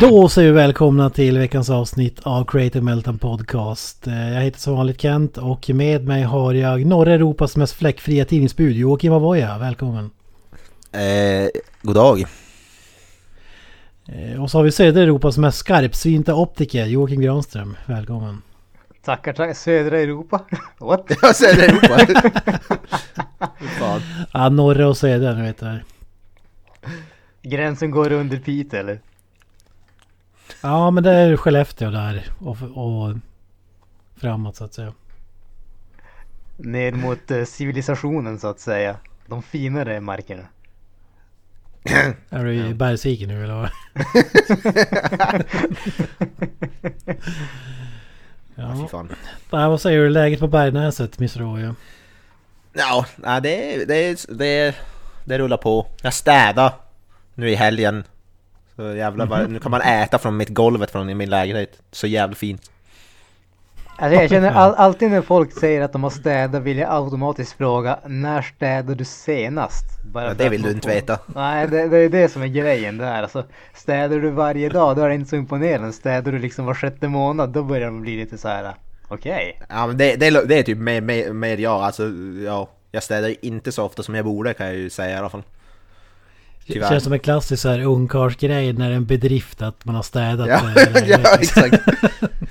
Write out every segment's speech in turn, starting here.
Då säger vi välkomna till veckans avsnitt av Creative Melton Podcast. Eh, Jag heter som vanligt Kent och med mig har jag norra Europas mest fläckfria tidningsbud Joakim Avoya. Välkommen! Eh, god dag. Eh, Och så har vi södra Europas mest skarpsynta optiker Joakim Granström. Välkommen! Tackar, tackar. Södra Europa? What? Jag säger det Europa. Ja, norra och södra nu vet du. Gränsen går under Piteå eller? Ja men det är Skellefteå där och, och framåt så att säga. Ner mot eh, civilisationen så att säga. De finare markerna. Är du i Bergsviken nu eller vad? Fy Ja. fan. Nej, vad säger du? Läget på Bergnäset, Mr. Avoya? Ja, det, det, det, det rullar på. Jag städade nu i helgen. Så jävla bara, nu kan man äta från mitt golvet från min lägenhet. Så jävla fint. Alltså jag känner all, alltid när folk säger att de har städat vill jag automatiskt fråga när städade du senast? Bara Ja, det vill du inte veta. Nej, det, det är det som är grejen där. Alltså, städar du varje dag då är det inte så imponerande. Städar du liksom var sjätte månad då börjar det bli lite så här. Okej. Ja men det, det, det är typ mer, mer, mer jag, alltså ja. Jag städar inte så ofta som jag borde kan jag ju säga i alla fall. Det Tyvärr. känns som en klassisk ungkarlsgrej när det är en bedrift att man har städat. Ja, ja exakt.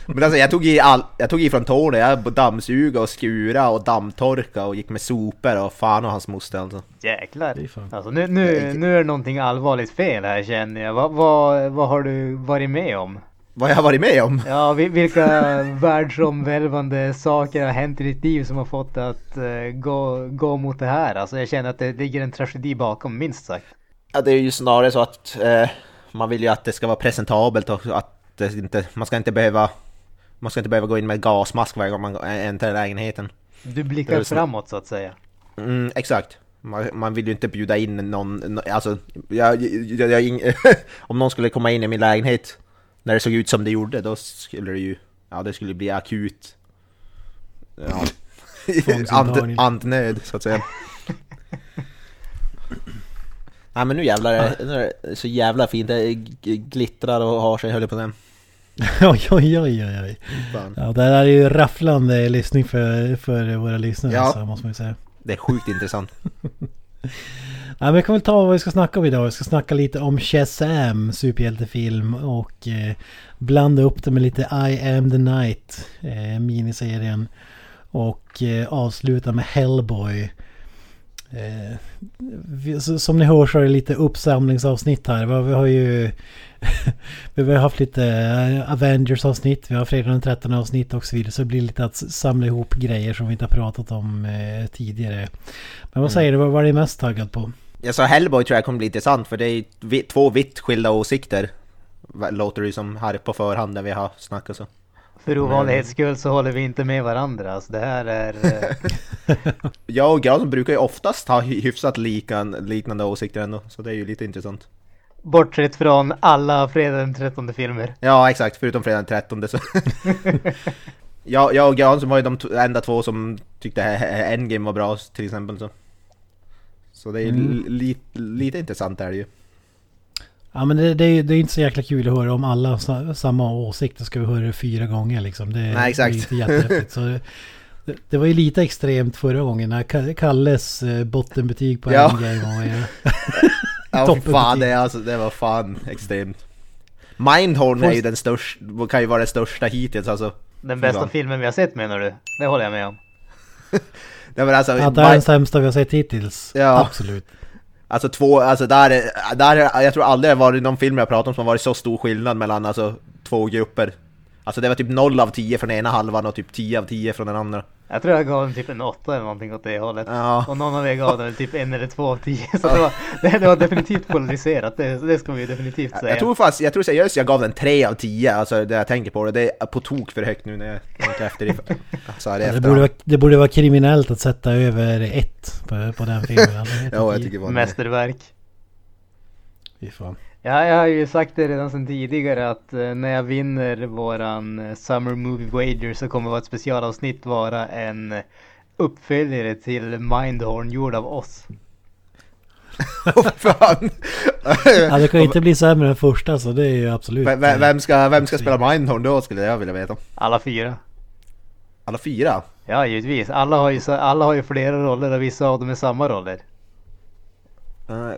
Men alltså jag tog i, all, jag tog i från tårna, jag dammsuga och skura och dammtorka och gick med sopor och fan och hans moster alltså. Jäklar. Alltså nu, nu, nu är det någonting allvarligt fel här känner jag. Vad, vad, vad har du varit med om? Vad jag har varit med om? Ja, vi- vilka världsomvälvande saker har hänt i ditt liv som har fått att eh, gå, gå mot det här? Alltså jag känner att det ligger en tragedi bakom, minst sagt. Ja, det är ju snarare så att eh, man vill ju att det ska vara presentabelt och att det inte, man ska inte behöva man ska inte behöva gå in med gasmask varje gång man äntrar lägenheten. Du blickar framåt så att säga. Mm, exakt. Man, man vill ju inte bjuda in någon, nå- alltså, jag, jag, jag, om någon skulle komma in i min lägenhet när det såg ut som det gjorde, då skulle det ju, ja det skulle bli akut. Ja. And, andnöd, så att säga. Nej men nu jävlar, är det- nu är det så jävla fint, det glittrar och har sig höll jag på den. oj, oj, oj, oj, oj. Fan. Ja, det här är ju rafflande lyssning för, för våra lyssnare Ja. så måste man ju säga. Det är sjukt intressant. Ja, men vi kan väl ta vad vi ska snacka om idag. Vi ska snacka lite om Shazam, superhjältefilm och eh, blanda upp det med lite I am the night, eh, miniserien. Och eh, avsluta med Hellboy. Eh, som ni hör så är det lite uppsamlingsavsnitt här. Vi har, ju vi har haft lite eh, Avengers-avsnitt, vi har fredag den 13 avsnitt och så vidare. Så det blir lite att samla ihop grejer som vi inte har pratat om eh, tidigare. Men vad säger du, vad var du mest taggad på? Jag sa Hellboy tror jag kommer bli intressant för det är två vitt skilda åsikter. Låter det som här på förhand när vi har snackat så. För ovanlighets skull så håller vi inte med varandra. Alltså det här är... eh, Jag och Granström brukar ju oftast ha hy- hyfsat likan, liknande åsikter ändå, så det är ju lite intressant. bortsett från alla fredag den 13 filmer. Ja exakt, förutom fredag den 13 så. jag, jag och Granström var ju de enda två som tyckte Endgame var bra till exempel så. Så det är Mm. li, lite intressant är det ju. Ja men det, det, är, det är inte så jäkla kul att höra om alla har sa, samma åsikter ska vi höra det fyra gånger liksom. Det, Nej, exakt. det är inte jättehäftigt. Så det, det, var ju lite extremt förra gången när Ka- Kalles eh, bottenbetyg på Ja. Endgame var ju... Ja fan, det, alltså, det var fan extremt. Mindhorn är ju den största, kan ju vara den största hittills alltså. Den bästa Ja. filmen vi har sett menar du? Det håller jag med om. Nej men alltså, Att det är den sämsta vi har sett hittills. Ja. Absolut alltså två, alltså där, där, jag tror aldrig det har varit någon film jag pratat om som har varit så stor skillnad mellan alltså två grupper. Alltså det var typ 0 av 10 från ena halvan och typ 10 av 10 från den andra. Jag tror jag gav den typ en åtta eller någonting åt det hållet. Ja. Och någon av er gav den typ en eller två av tio. Så det var, det, det var definitivt polariserat. Det, det ska vi ju definitivt säga. Jag tror fast, jag tror seriöst jag gav den 3 av 10, alltså det jag tänker på det. Det är på tok för högt nu när jag tänker efter. i- Så här i Det borde, vara, det borde vara kriminellt att sätta över ett på, på den filmen. Ja, jag tio. tycker det var Mästerverk. Fy fan. Ja, jag har ju sagt det redan sedan tidigare att eh, när jag vinner våran eh, Summer Movie Wager så kommer vårt specialavsnitt vara en eh, uppföljare till Mindhorn gjord av oss. Fan! Ja, det kan ju inte bli sämre än första så det är ju absolut. Vem- vem, ska, vem ska spela Mindhorn då skulle jag vilja veta. Alla fyra. Alla fyra? Ja, givetvis. Alla har ju, alla har ju flera roller och vissa av dem är samma roller. Uh,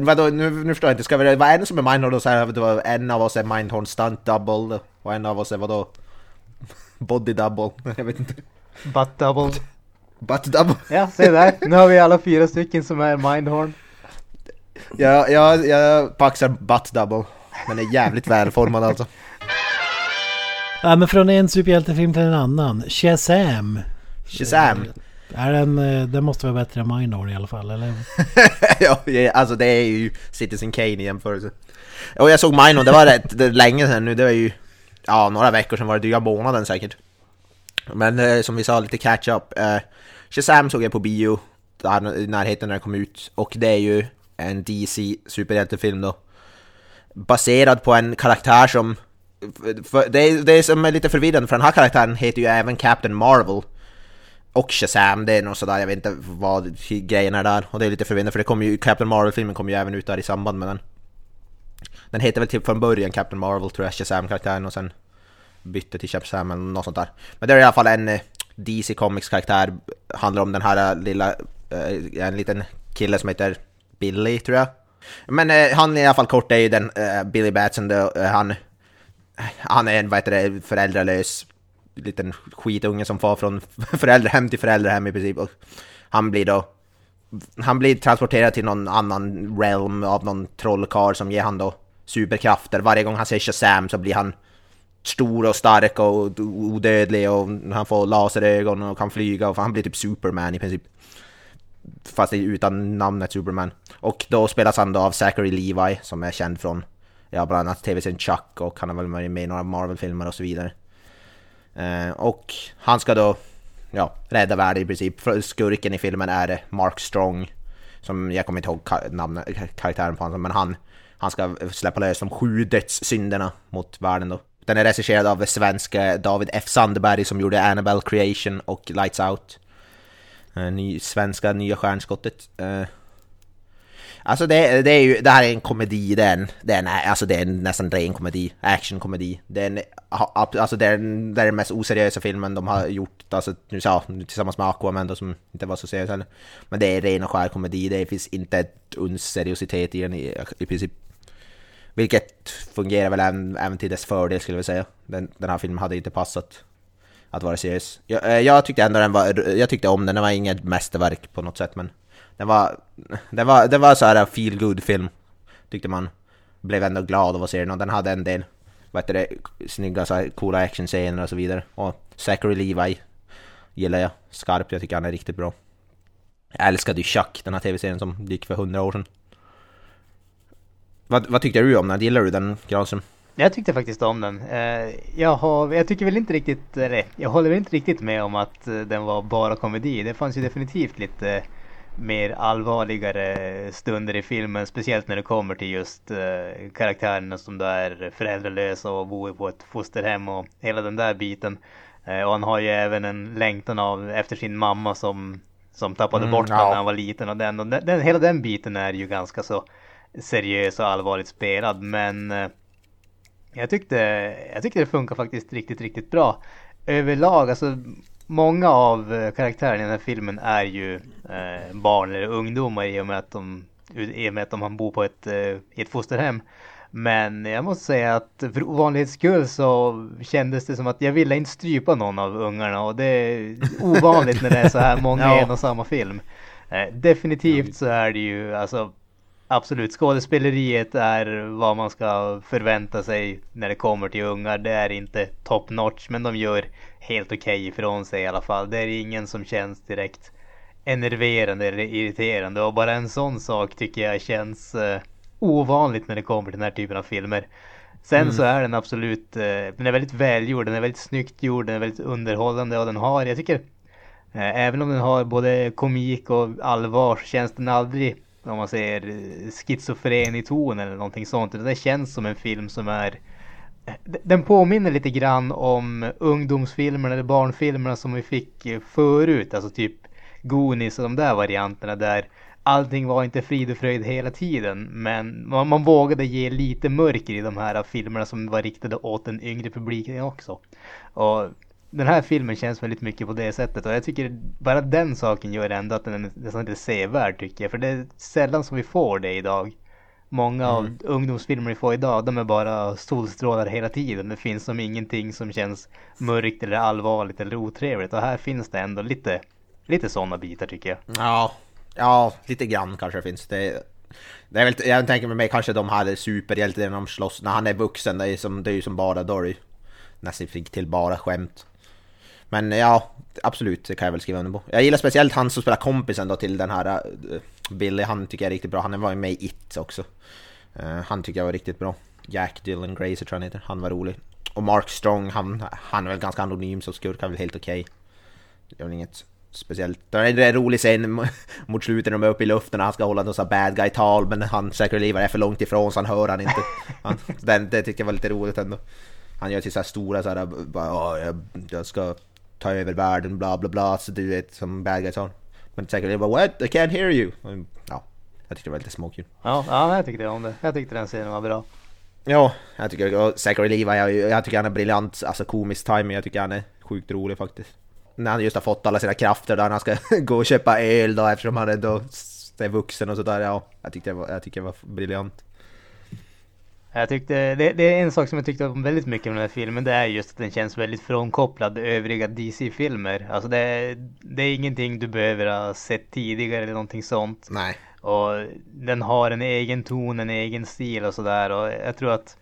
vadå, nu, nu förstår jag inte, ska vi, vad är det som är Mindhorn då? Så här, det var, en av oss är Mindhorn stunt double och en av oss är vadå? Body double? Jag vet inte. Butt double. Butt double? Ja, se där. Nu har vi alla fyra stycken som är Mindhorn. Jag, jag, jag paxar butt double. Den är jävligt välformad alltså. Ja men från en superhjältefilm till en annan. Shazam. Shazam! Är den, eh, den måste vara bättre än Minor i alla fall eller? ja, alltså det är ju Citizen Kane i jämförelse. Och jag såg Minor, det var rätt det länge sedan nu, det var ju ja, några veckor sedan var det dryga månaden säkert. Men eh, som vi sa, lite catch up. Eh, Shazam såg jag på bio där i närheten när den kom ut och det är ju en DC superhjältefilm då. Baserad på en karaktär som... För det, är, det är som är lite förvirrande för den här karaktären heter ju även Captain Marvel. Och Shazam, det är nog sådär, jag vet inte vad grejen är där. Och det är lite förvirrande för det kommer ju, Captain Marvel-filmen kommer ju även ut där i samband med den. Den heter väl typ från början Captain Marvel tror jag, Shazam-karaktären och sen bytte till Shazam eller något sånt där. Men det är i alla fall en eh, DC Comics-karaktär, handlar om den här eh, lilla, eh, en liten kille som heter Billy tror jag. Men eh, han i alla fall kort är ju den eh, Billy Batson, då, eh, han, han är en vad heter det, föräldralös liten skitunge som far från föräldrahem till föräldrahem i princip. Och han blir då han blir transporterad till någon annan realm av någon trollkarl som ger han då superkrafter. Varje gång han säger Shazam så blir han stor och stark och odödlig och han får laserögon och kan flyga och han blir typ Superman i princip. Fast utan namnet Superman. Och då spelas han då av Zachary Levi som är känd från ja, bland annat tv-serien Chuck och han har väl varit med i några Marvel-filmer och så vidare. Eh, och han ska då ja, rädda världen i princip. Skurken i filmen är Mark Strong. Som jag kommer inte ihåg namnet, karaktären på honom, men han, han ska släppa lös de sju dödssynderna mot världen då. Den är regisserad av svenska eh, David F Sandberg som gjorde Annabelle Creation och Lights Out. Eh, ny, svenska nya stjärnskottet. Eh, Alltså det, det är ju, det här är en komedi, det är, en, det är, en, alltså det är en nästan ren komedi, actionkomedi. Det är, en, alltså det, är, en- det är den mest oseriösa filmen de har gjort, alltså nu sa tillsammans med Aquaman då som inte var så seriös heller. Men det är ren och skär komedi, det finns inte ett uns seriositet i den i, i princip. Vilket fungerar väl även, även till dess fördel skulle jag säga. Den, den här filmen hade inte passat att vara seriös. Jag, eh, jag tyckte ändå den var, jag tyckte om den, den var inget mästerverk på något sätt men den var, den var, den var så här feel good film Tyckte man Blev ändå glad av att se den och den hade en del Vad heter det, snygga så här, coola actionscener och så vidare Och Zachary Levi Gillar jag, Skarpt. jag tycker han är riktigt bra Jag älskade ju Chuck, den här tv-serien som gick för hundra år sedan vad, vad tyckte du om den? Gillar du den Granström? Jag tyckte faktiskt om den. Eh, jag, har, jag tycker väl inte riktigt, eller jag håller väl inte riktigt med om att eh, den var bara komedi. Det fanns ju definitivt lite mer allvarligare stunder i filmen. Speciellt när det kommer till just eh, karaktärerna som då är föräldralösa och bor på ett fosterhem och hela den där biten. Eh, och han har ju även en längtan av, efter sin mamma som, som tappade Mm, bort ja. honom när han var liten. Och, den, och den, den, hela den biten är ju ganska så seriös och allvarligt spelad. Men eh, jag tyckte, jag tyckte det funkar faktiskt riktigt, riktigt bra. Överlag, alltså många av eh, karaktärerna i den här filmen är ju eh, barn eller ungdomar i och med att de, i och med att de bor på ett, eh, i ett fosterhem. Men jag måste säga att för ovanlighets skull så kändes det som att jag ville inte strypa någon av ungarna och det är ovanligt när det är så här många i Ja. en och samma film. Eh, definitivt så är det ju alltså absolut, skådespeleriet är vad man ska förvänta sig när det kommer till ungar. Det är inte top notch, men de gör helt okej okay ifrån sig i alla fall. Det är ingen som känns direkt enerverande eller irriterande och bara en sån sak tycker jag känns eh, ovanligt när det kommer till den här typen av filmer. Sen mm. så är den absolut, eh, den är väldigt välgjord, den är väldigt snyggt gjord, den är väldigt underhållande och den har, jag tycker, eh, även om den har både komik och allvar så känns den aldrig, om man säger schizofren i ton eller någonting sånt. Det känns som en film som är Eh, den påminner lite grann om ungdomsfilmerna eller barnfilmerna som vi fick eh, förut, alltså typ Goonies och de där varianterna där allting var inte frid och fröjd hela tiden. Men man, man vågade ge lite mörker i de här filmerna som var riktade åt den yngre publiken också. Och den här filmen känns väldigt mycket på det sättet och jag tycker bara den saken gör ändå att den är nästan lite sevärd tycker jag. För det är sällan som vi får det idag. Många mm. av ungdomsfilmer vi får idag, de är bara solstrålar hela tiden. Det finns som ingenting som känns mörkt eller allvarligt eller otrevligt. Och här finns det ändå lite, lite sådana bitar tycker jag. Ja, Ja, lite grann kanske det finns. Det, det är väl, jag tänker mig kanske de här superhjältarna de slåss, när han är vuxen, det är, som, det är ju som bara är nästan fick till bara skämt. Men ja, absolut, det kan jag väl skriva under på. Jag gillar speciellt han som spelar kompisen då till den här uh, Billy, han tycker jag är riktigt bra. Han var ju med i It också. Uh, han tycker jag var riktigt bra. Jack Dylan Grazer tror jag han heter, han var rolig. Och Mark Strong, han, han är väl ganska anonym som skurk, han är väl helt okej. Okay. Det är väl inget Speciellt, det är en rolig scen mot slutet när de är uppe i luften och han ska hålla något bad guy-tal men han säkert livar är för långt ifrån så han hör han inte. Han, den, det tyckte jag var lite roligt ändå. Han gör till så här stora så här, bara, jag, jag ska ta över världen bla bla bla så du vet som bad guy-tal. Men säkert bara what? I can't hear you. Ja, jag tyckte det var lite småkul. Ja, ja jag tyckte om det. Jag tyckte den scenen var bra. Ja, jag tycker Zachary Levi, jag, jag tycker han är briljant, alltså komisk timing, jag tycker han är sjukt rolig faktiskt när han just har fått alla sina krafter där han ska gå och köpa öl då eftersom han ändå är vuxen och sådär. Ja, jag var, jag tyckte det var briljant. Jag tyckte, det, det, är en sak som jag tyckte om väldigt mycket med den här filmen. Det är just att den känns väldigt frånkopplad övriga DC-filmer. Alltså det, det är ingenting du behöver ha sett tidigare eller någonting sånt. Nej. Och den har en egen ton, en egen stil och sådär. Och jag tror att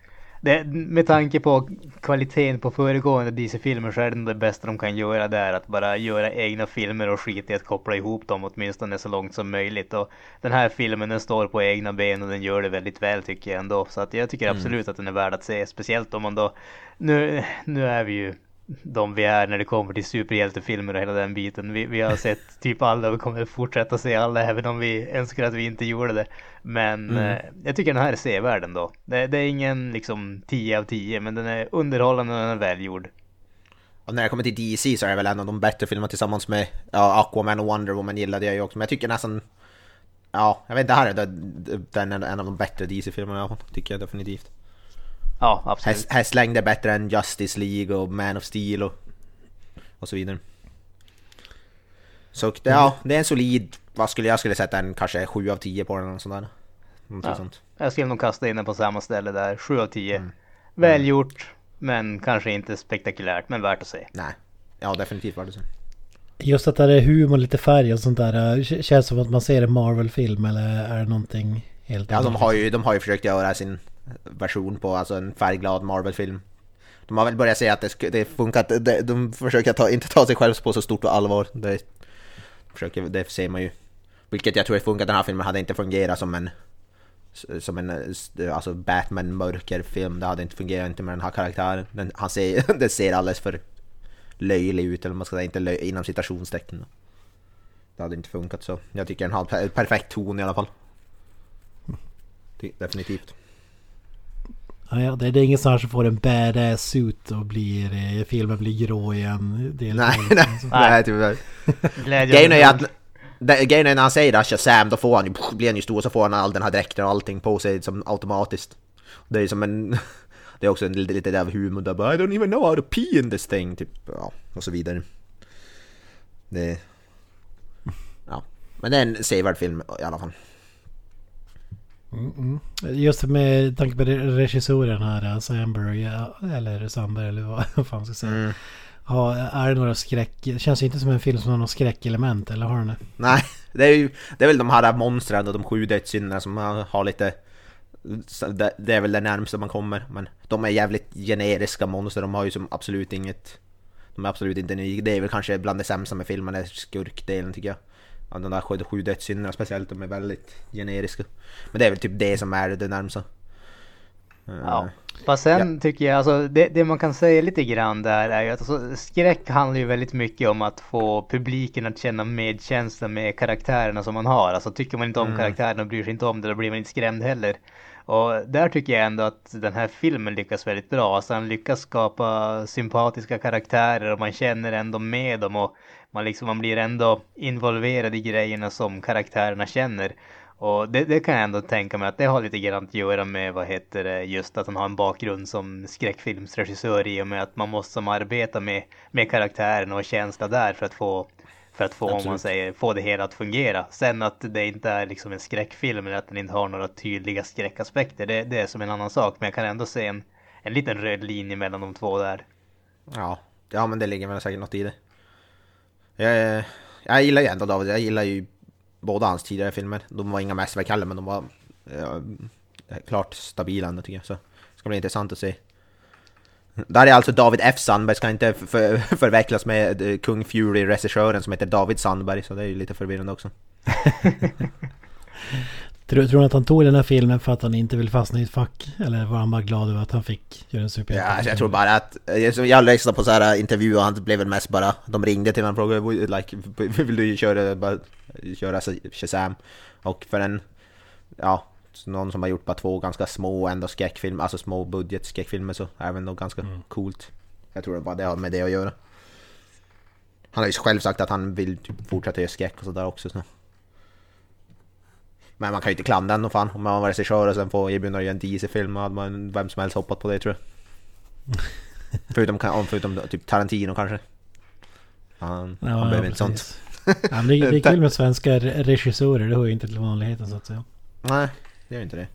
det, med tanke på kvaliteten på föregående DC-filmer så är det det bästa de kan göra där att bara göra egna filmer och skita i att koppla ihop dem åtminstone så långt som möjligt. Och den här filmen den står på egna ben och den gör det väldigt väl tycker jag ändå. Så att jag tycker mm. absolut mm. att den är värd att se. Speciellt om man då, nu, nu är vi ju de vi är när det kommer till superhjältefilmer och hela den biten. Vi, vi har sett typ alla och vi kommer fortsätta se alla även om vi önskar att vi inte gjorde det. Men mm. eh, jag tycker den här är sevärd ändå. Det, det är ingen liksom 10 av 10 men den är underhållande och den är välgjord. Och när det kommer till DC så är det väl en av de bättre filmerna tillsammans med ja, Aquaman och Wonder Woman gillade jag ju också. Men jag tycker nästan... Ja, jag vet det här är den, en av de bättre DC-filmerna tycker jag definitivt. Ja, absolut. Här, slängde bättre än Justice League och Man of Steel och, och så vidare. Så det, ja, det är en solid, vad skulle jag skulle sätta en kanske 7 av 10 på den eller sånt där. Ja. Sånt. Jag skulle nog kasta in den på samma ställe där, 7 av 10. Mm. Välgjort, men kanske inte spektakulärt, men värt att se. Nej, ja definitivt värt att se. Just att det är humor, lite färg och sånt där. Känns som att man ser en Marvel-film eller är det någonting helt Ja, de har, ju, de har ju försökt göra sin version på alltså en färgglad Marvel-film. De har väl börjat säga att det, det funkar, de, de försöker ta, inte ta sig själva på så stort allvar. Det, försöker, det ser man ju. Vilket jag tror funkar, den här filmen hade inte fungerat som en som en alltså Batman mörker-film. Det hade inte fungerat inte med den här karaktären. Den, han ser, det ser alldeles för löjlig ut, eller man ska säga, inte löj, inom citationstecken. Det hade inte funkat så. Jag tycker den har perfekt ton i alla fall. Definitivt. Ja, det, är ingen sån här som får en badass suit och blir, eh, filmen blir grå igen. Del nej, nej, nej, tyvärr. Grejen är att Grejen är när han säger det, Shazam, då får han ju, blir han ju stor och så får han all den här dräkten och allting på sig som automatiskt. Det är som en... Det är också en, lite, lite där humor där bara I don't even know how to pee in this thing, typ. Ja, och så vidare. Det... Ja. Men det är en sevärd film i alla fall. Mm, mm. Just med tanke på regissören här, Sandberg, eller Sandberg eller vad fan ska säga. Mm. Ja, är det några skräck... Det känns inte som en film som har något skräckelement, eller har den det? Nej, Det är ju det är väl de här monstren och de sju dödssynderna som har lite... Det är väl det närmaste man kommer, men de är jävligt generiska monster, de har ju som absolut inget... De är absolut inte nya, det är väl kanske bland det sämsta med filmen, är skurkdelen tycker jag. Ja, de där sju, sju dödssynderna speciellt, de är väldigt generiska. Men det är väl typ det som är det närmsta. Ja. Fast sen ja. tycker jag, alltså det, det, man kan säga lite grann där är ju att alltså, skräck handlar ju väldigt mycket om att få publiken att känna medkänsla med karaktärerna som man har. Alltså tycker man inte om mm. karaktärerna och bryr sig inte om det, då blir man inte skrämd heller. Och där tycker jag ändå att den här filmen lyckas väldigt bra. Alltså han lyckas skapa sympatiska karaktärer och man känner ändå med dem och man, liksom, man blir ändå involverad i grejerna som karaktärerna känner. Och det, det, kan jag ändå tänka mig att det har lite grann att göra med vad heter det, just att han har en bakgrund som skräckfilmsregissör i och med att man måste som arbeta med, med karaktären och känsla där för att få för att få, om man säger, få det hela att fungera. Sen att det inte är liksom en skräckfilm eller att den inte har några tydliga skräckaspekter, det, det är som en annan sak. Men jag kan ändå se en, en liten röd linje mellan de två där. Ja, ja men det ligger väl säkert något i det. Jag, jag gillar ju ändå David, jag gillar ju båda hans tidigare filmer. De var inga mästerverk heller, men de var ja, klart stabila ändå tycker jag. Så det ska bli intressant att se. Där är alltså David F Sandberg, ska inte för, förväxlas med eh, Kung Fury-regissören som heter David Sandberg, så det är ju lite förvirrande också. tror, tror du att han tog den här filmen för att han inte vill fastna i ett fack? Eller var han bara glad över att han fick göra en superhjälte? Ja, jag tror bara att... Jag lyssnade på så här intervjuer och han blev väl mest bara... De ringde till honom och frågade like, vill du köra, bara, köra Shazam? Och för en... Ja, någon som har gjort bara två ganska små ändå skräckfilmer, alltså små budget skräckfilmer så är det nog ganska mm. coolt. Jag tror det bara det har med det att göra. Han har ju själv sagt att han vill typ fortsätta göra skräck och sådär också. Så. Men man kan ju inte klandra honom fan. Om man var regissör och sen får erbjudande att göra en DC-film hade man vem som helst hoppat på det tror jag. förutom, förutom typ Tarantino kanske. Han, ja, han behöver inte sånt. ja, men det, det är kul med svenska regissörer, det hör ju inte till vanligheten så att säga. Nej, det gör inte det.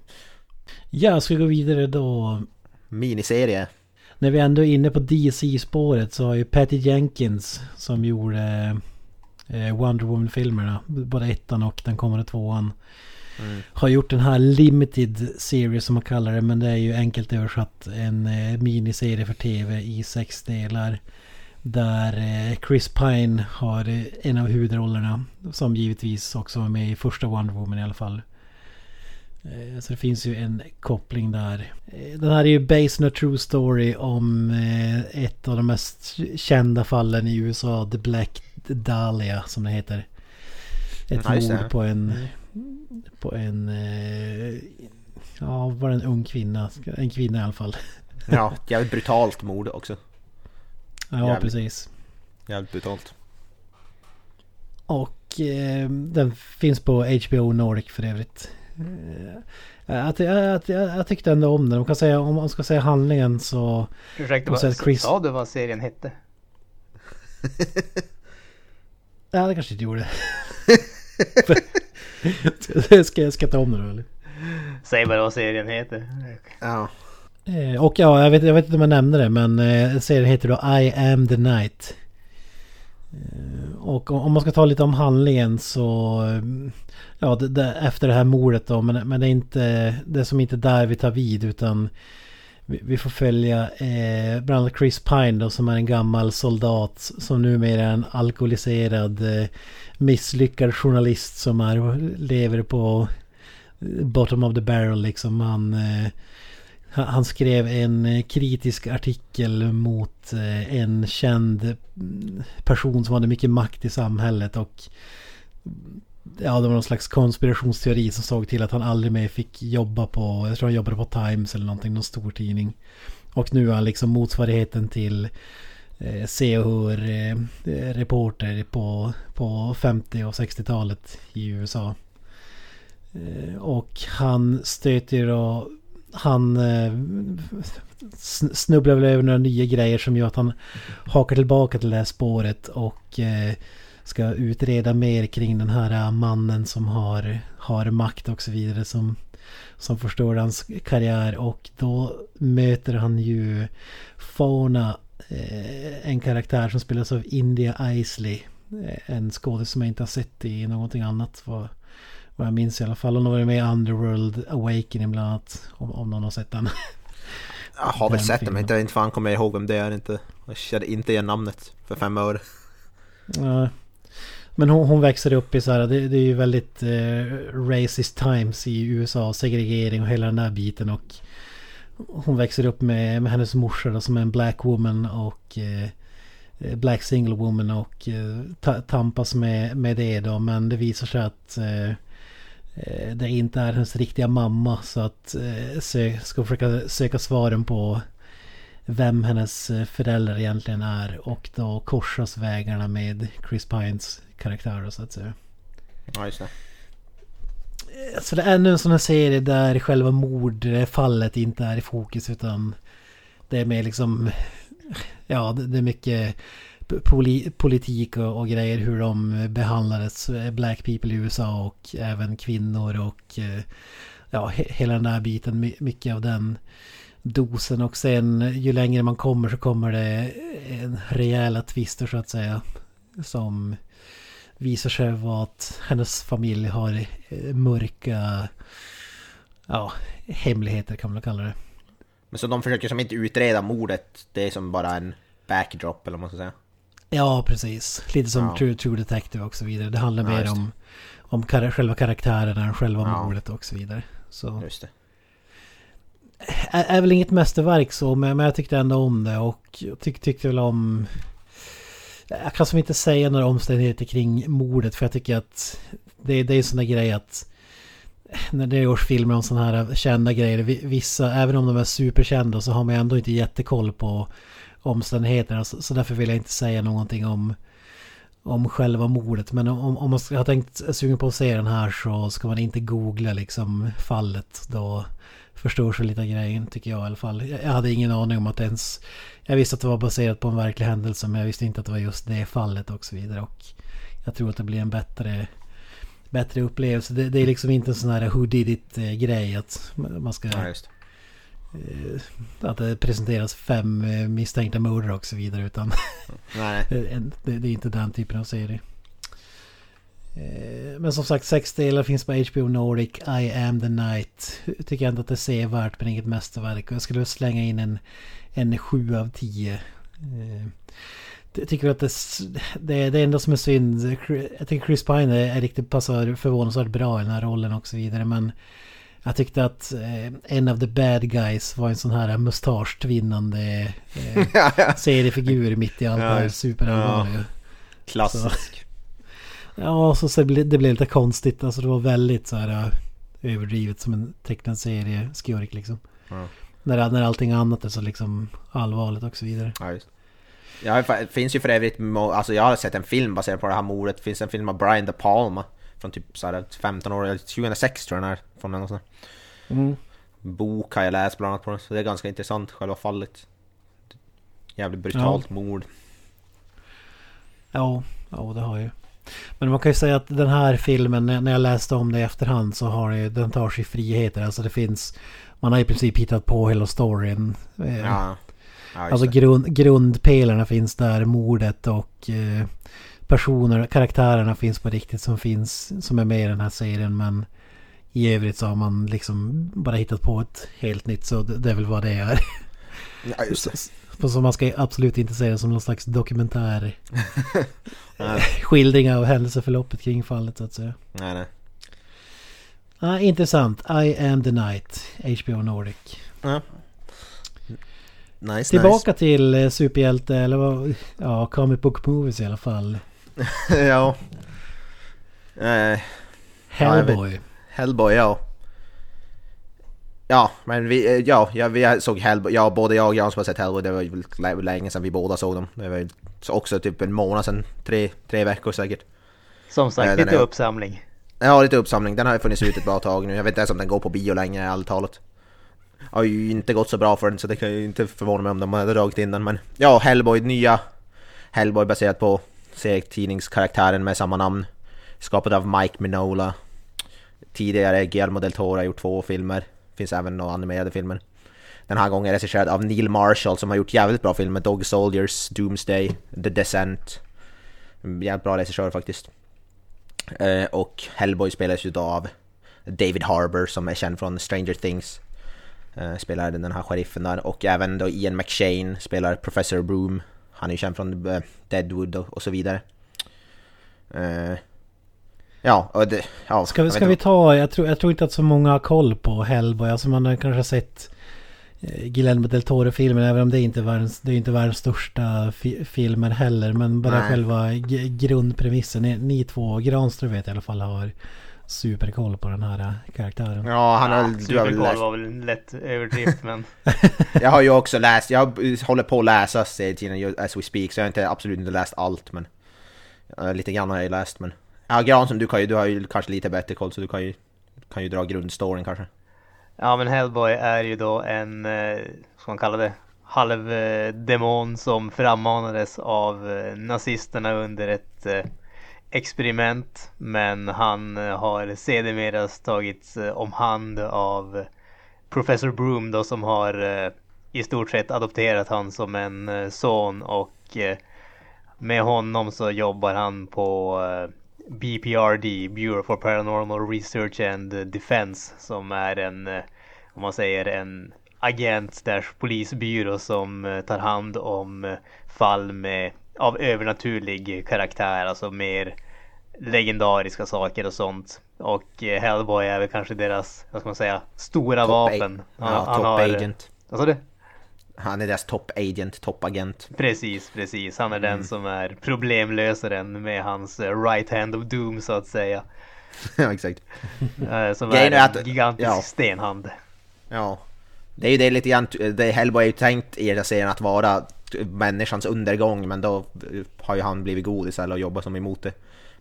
Ja, ska vi gå vidare då? Miniserie. När vi ändå är inne på DC-spåret så har ju Patty Jenkins som gjorde eh, Wonder Woman-filmerna, både ettan och den kommande tvåan. Mm. Har gjort den här limited serie som man kallar det, men det är ju enkelt översatt en eh, miniserie för tv i sex delar. Där eh, Chris Pine har eh, en av huvudrollerna. Som givetvis också var med i första Wonder Woman i alla fall. Eh, så det finns ju en koppling där. Eh, den här är ju based on a true story om eh, ett av de mest kända fallen i USA. The Black Dahlia som det heter. Ett mord på en... På en... Ja, var det en ung kvinna? En kvinna i alla fall. Ja, jävligt brutalt mord också. Ja, jävligt, precis. Jävligt brutalt. Och eh, den finns på HBO Nordic för övrigt. Jag, jag, jag, jag, tyckte ändå om den. Om, kan säga, om man ska säga handlingen så... Ursäkta, vad, Chris... sa du vad serien hette? ja, det kanske inte gjorde. ska, jag ska ta om det då eller? Säg bara vad serien heter. Ja. Eh, och ja, jag vet, jag vet inte om jag nämnde det men eh, serien heter då I am the night. Eh, och om man ska ta lite om handlingen så ja, det, det, efter det här mordet då. Men, men det är inte det som inte där vi tar vid utan vi, får följa eh, bland annat Chris Pine då som är en gammal soldat som numera är en alkoholiserad eh, misslyckad journalist som är, lever på bottom of the barrel liksom. Han, eh, han skrev en eh, kritisk artikel mot eh, en känd person som hade mycket makt i samhället och Ja, det var någon slags konspirationsteori som såg till att han aldrig mer fick jobba på, jag tror han jobbade på Times eller någonting, någon stor tidning. Och nu är han liksom motsvarigheten till eh, se och hör eh, reporter på, på 50 och 60-talet i USA. Eh, och han stöter och han eh, snubblar väl över några nya grejer som gör att han hakar tillbaka till det här spåret och eh, ska utreda mer kring den här mannen som har, har makt och så vidare som, som förstår hans karriär och då möter han ju Fauna, eh, en karaktär som spelas av India Isley en skådis som jag inte har sett i någonting annat. Vad, vad jag minns i alla fall. Hon har varit med i Underworld Awakening bland annat. Om, om någon har sett den. Jag har väl sett den men inte, inte fan kommer jag ihåg vem det är inte. Jag känner inte igen namnet för fem öre. Ja. Men hon, hon växer upp i så här, det, det är ju väldigt eh, racist times i USA, segregering och hela den där biten och hon växer upp med, med hennes morsa då, som är en black woman och eh, eh black single woman och eh, tampas med, med det då. Men det visar sig att eh, eh, det inte är hennes riktiga mamma så att eh, sö, ska försöka söka svaren på vem hennes eh, föräldrar egentligen är och då korsas vägarna med Chris Pines karaktär så att säga. Ja just det. Så det är ännu en sån här serie där själva mordfallet inte är i fokus utan det är mer liksom Ja det är mycket poli, politik och, och grejer hur de behandlades Black people i USA och även kvinnor och eh, Ja he, hela den där biten my- mycket av den dosen och sen ju längre man kommer så kommer det en rejäla twister så att säga. Som visar sig vara att hennes familj har eh, mörka ja, hemligheter kan man kalla det. Men så de försöker som inte utreda mordet, det är som bara en backdrop eller vad man ska säga. Ja, precis. Lite som Ja. True, True Detective och så vidare. Det handlar Ja, mer om, om kar- själva karaktärerna än själva Ja. mordet och så vidare. Så Just det är, är väl inget mästerverk så, men, men jag tyckte ändå om det och tyck, tyckte väl om... Jag kan som inte säga några omständigheter kring mordet för jag tycker att det, det är en sån där grej att när det görs filmer om sådana här kända grejer, vissa, även om de är superkända så har man ändå inte jättekoll på omständigheterna. Så, så därför vill jag inte säga någonting om, om själva mordet. Men om, om man ska- har tänkt är sugen på att se den här så ska man inte googla liksom fallet. Då förstår sig lite grejen tycker jag i alla fall. Jag hade ingen aning om att ens... Jag visste att det var baserat på en verklig händelse men jag visste inte att det var just det fallet och så vidare. Och jag tror att det blir en bättre, bättre upplevelse. Det, det är liksom inte en sån här who did it eh, grej att man ska... Ja, eh, Att det presenteras fem eh, misstänkta mördare och så vidare utan Nej, det, det är inte den typen av serie. Eh, Men som sagt, sex delar finns på HBO Nordic. I am the night. Tycker jag inte att det är sevärt men inget mästerverk. Och jag skulle slänga in en, en 7 av 10. Eh, Jag tycker att det, det, det enda som är synd. Jag tycker Chris Pine är, riktigt passar förvånansvärt bra i den här rollen och så vidare. Men jag tyckte att eh, en av the bad guys var en sån här mustasch-tvinnande eh, Ja, ja. seriefigur mitt i allt det här Ja. superallvarliga. Klassisk. Ja, så, så det, blev lite konstigt. Alltså det var väldigt så här äh, överdrivet som en tecknad serie skurk liksom. Ja. När, när allting annat är så liksom allvarligt och så vidare. Ja, just. Ja, det finns ju för övrigt, alltså jag har sett en film baserad på det här mordet. Det finns en film av Brian De Palma. Från typ så här 15 år, eller 2006 tror jag den är. Från och sån här. Bok har jag läst bland annat på den. Så det är ganska intressant, själva fallet. Jävligt brutalt mord. Ja, ja det har ju. Men man kan ju säga att den här filmen, när jag läste om det i efterhand så har det, den tar sig friheter. Alltså det finns, man har i princip hittat på hela storyn. Eh, Ja. Ja, Alltså grund, grundpelarna finns där, mordet och eh, personer, karaktärerna finns på riktigt som finns, som är med i den här serien men i övrigt så har man liksom bara hittat på ett helt nytt så det, det är väl vad det är. Ja, just det. Så, man ska absolut inte det som någon slags dokumentär skildring av händelseförloppet kring fallet så att säga. nej, nej. Ah, intressant. I am the night, HBO Nordic. Ja. Nice, Tillbaka till eh, superhjälte eller vad, ja, comic book movies i alla fall. nice. ja. Eh, Hellboy. Hellboy, ja. Ja, men vi, eh, ja, ja, vi såg Hellboy, ja både jag och Jan som har sett Hellboy, det var ju länge sedan vi båda såg dem. Det var ju så också typ en månad sedan, tre, tre veckor säkert. Som sagt, Nej, den lite är- uppsamling. Ja, lite uppsamling, den har ju funnits ute ett bra tag nu. Jag vet inte ens om den går på bio längre, ärligt talat. Har ju inte gått så bra för den så det kan ju inte förvåna mig om de hade dragit in den men ja, Hellboy, nya Hellboy baserat på serietidningskaraktären med samma namn. Skapad av Mike Minola. Tidigare Guillermo del Toro har gjort två filmer. Finns även några animerade filmer. Den här gången regisserad av Neil Marshall som har gjort jävligt bra filmer. Dog Soldiers, Doomsday, The Descent. Jävligt bra regissör faktiskt. Eh, och Hellboy spelas ju då av David Harbour som är känd från Stranger Things. Eh, spelar den här sheriffen där. Och även då Ian McShane spelar Professor Broom. Han är ju känd från eh, Deadwood och, och så vidare. Eh, ja, och det, ja, Ska, vi- ska vi ta, jag tror, jag tror inte att så många har koll på Hellboy. Alltså man har kanske sett eh, Guillermo del Toro-filmen, även om det inte är världens, det är inte världens största fi, filmer heller. Men bara Nej. själva grundpremissen. Ni, ni två, Granström vet jag i alla fall, har superkoll på den här eh, karaktären. Ja, han har, Ah, du har väl Superkoll läst. var väl en lätt överdrift men Jag har ju också läst, jag håller på att läsa serietidningen as we speak, så jag har inte, absolut inte läst allt men eh, Lite grann har jag läst men Ja Granström, du, kan ju, du har ju kanske lite bättre koll så du kan ju, kan ju dra grundstoryn kanske. Ja men Hellboy är ju då en, eh, ska man kalla det, halvdemon eh, som frammanades av eh, nazisterna under ett eh, experiment. Men han har sedermera tagits om hand av Professor Broom då som har i stort sett adopterat han som en son. Och med honom så jobbar han på BPRD, Bureau for Paranormal Research and Defense, som är en, eh, om man säger en agent slash polisbyrå som eh, tar hand om eh, fall med, av övernaturlig karaktär, alltså mer legendariska saker och sånt. Och Hellboy är väl kanske deras, vad ska man säga, stora Top vapen. a- Han- Ja, han top har- agent Vad sa du? Han är deras top agent, toppagent Precis, precis. Han är Mm. den som är problemlösaren med hans eh, right hand of doom så att säga. Ja exakt Eh, Som Grejen är en att- gigantisk ja. stenhand. Ja Det är ju det lite grann, det Hellboy är ju tänkt i den här serien att vara människans undergång men då har ju han blivit god istället och jobbat som emot det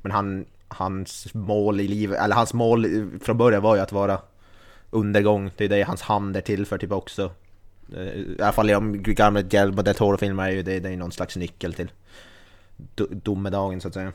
Men han, hans mål i livet, eller hans mål från början var ju att vara undergång, det är det hans hand är till för typ också Eh, Eh, I alla fall i de gamla Guillermo del Toro-filmerna är ju det, det är någon slags nyckel till domedagen så att säga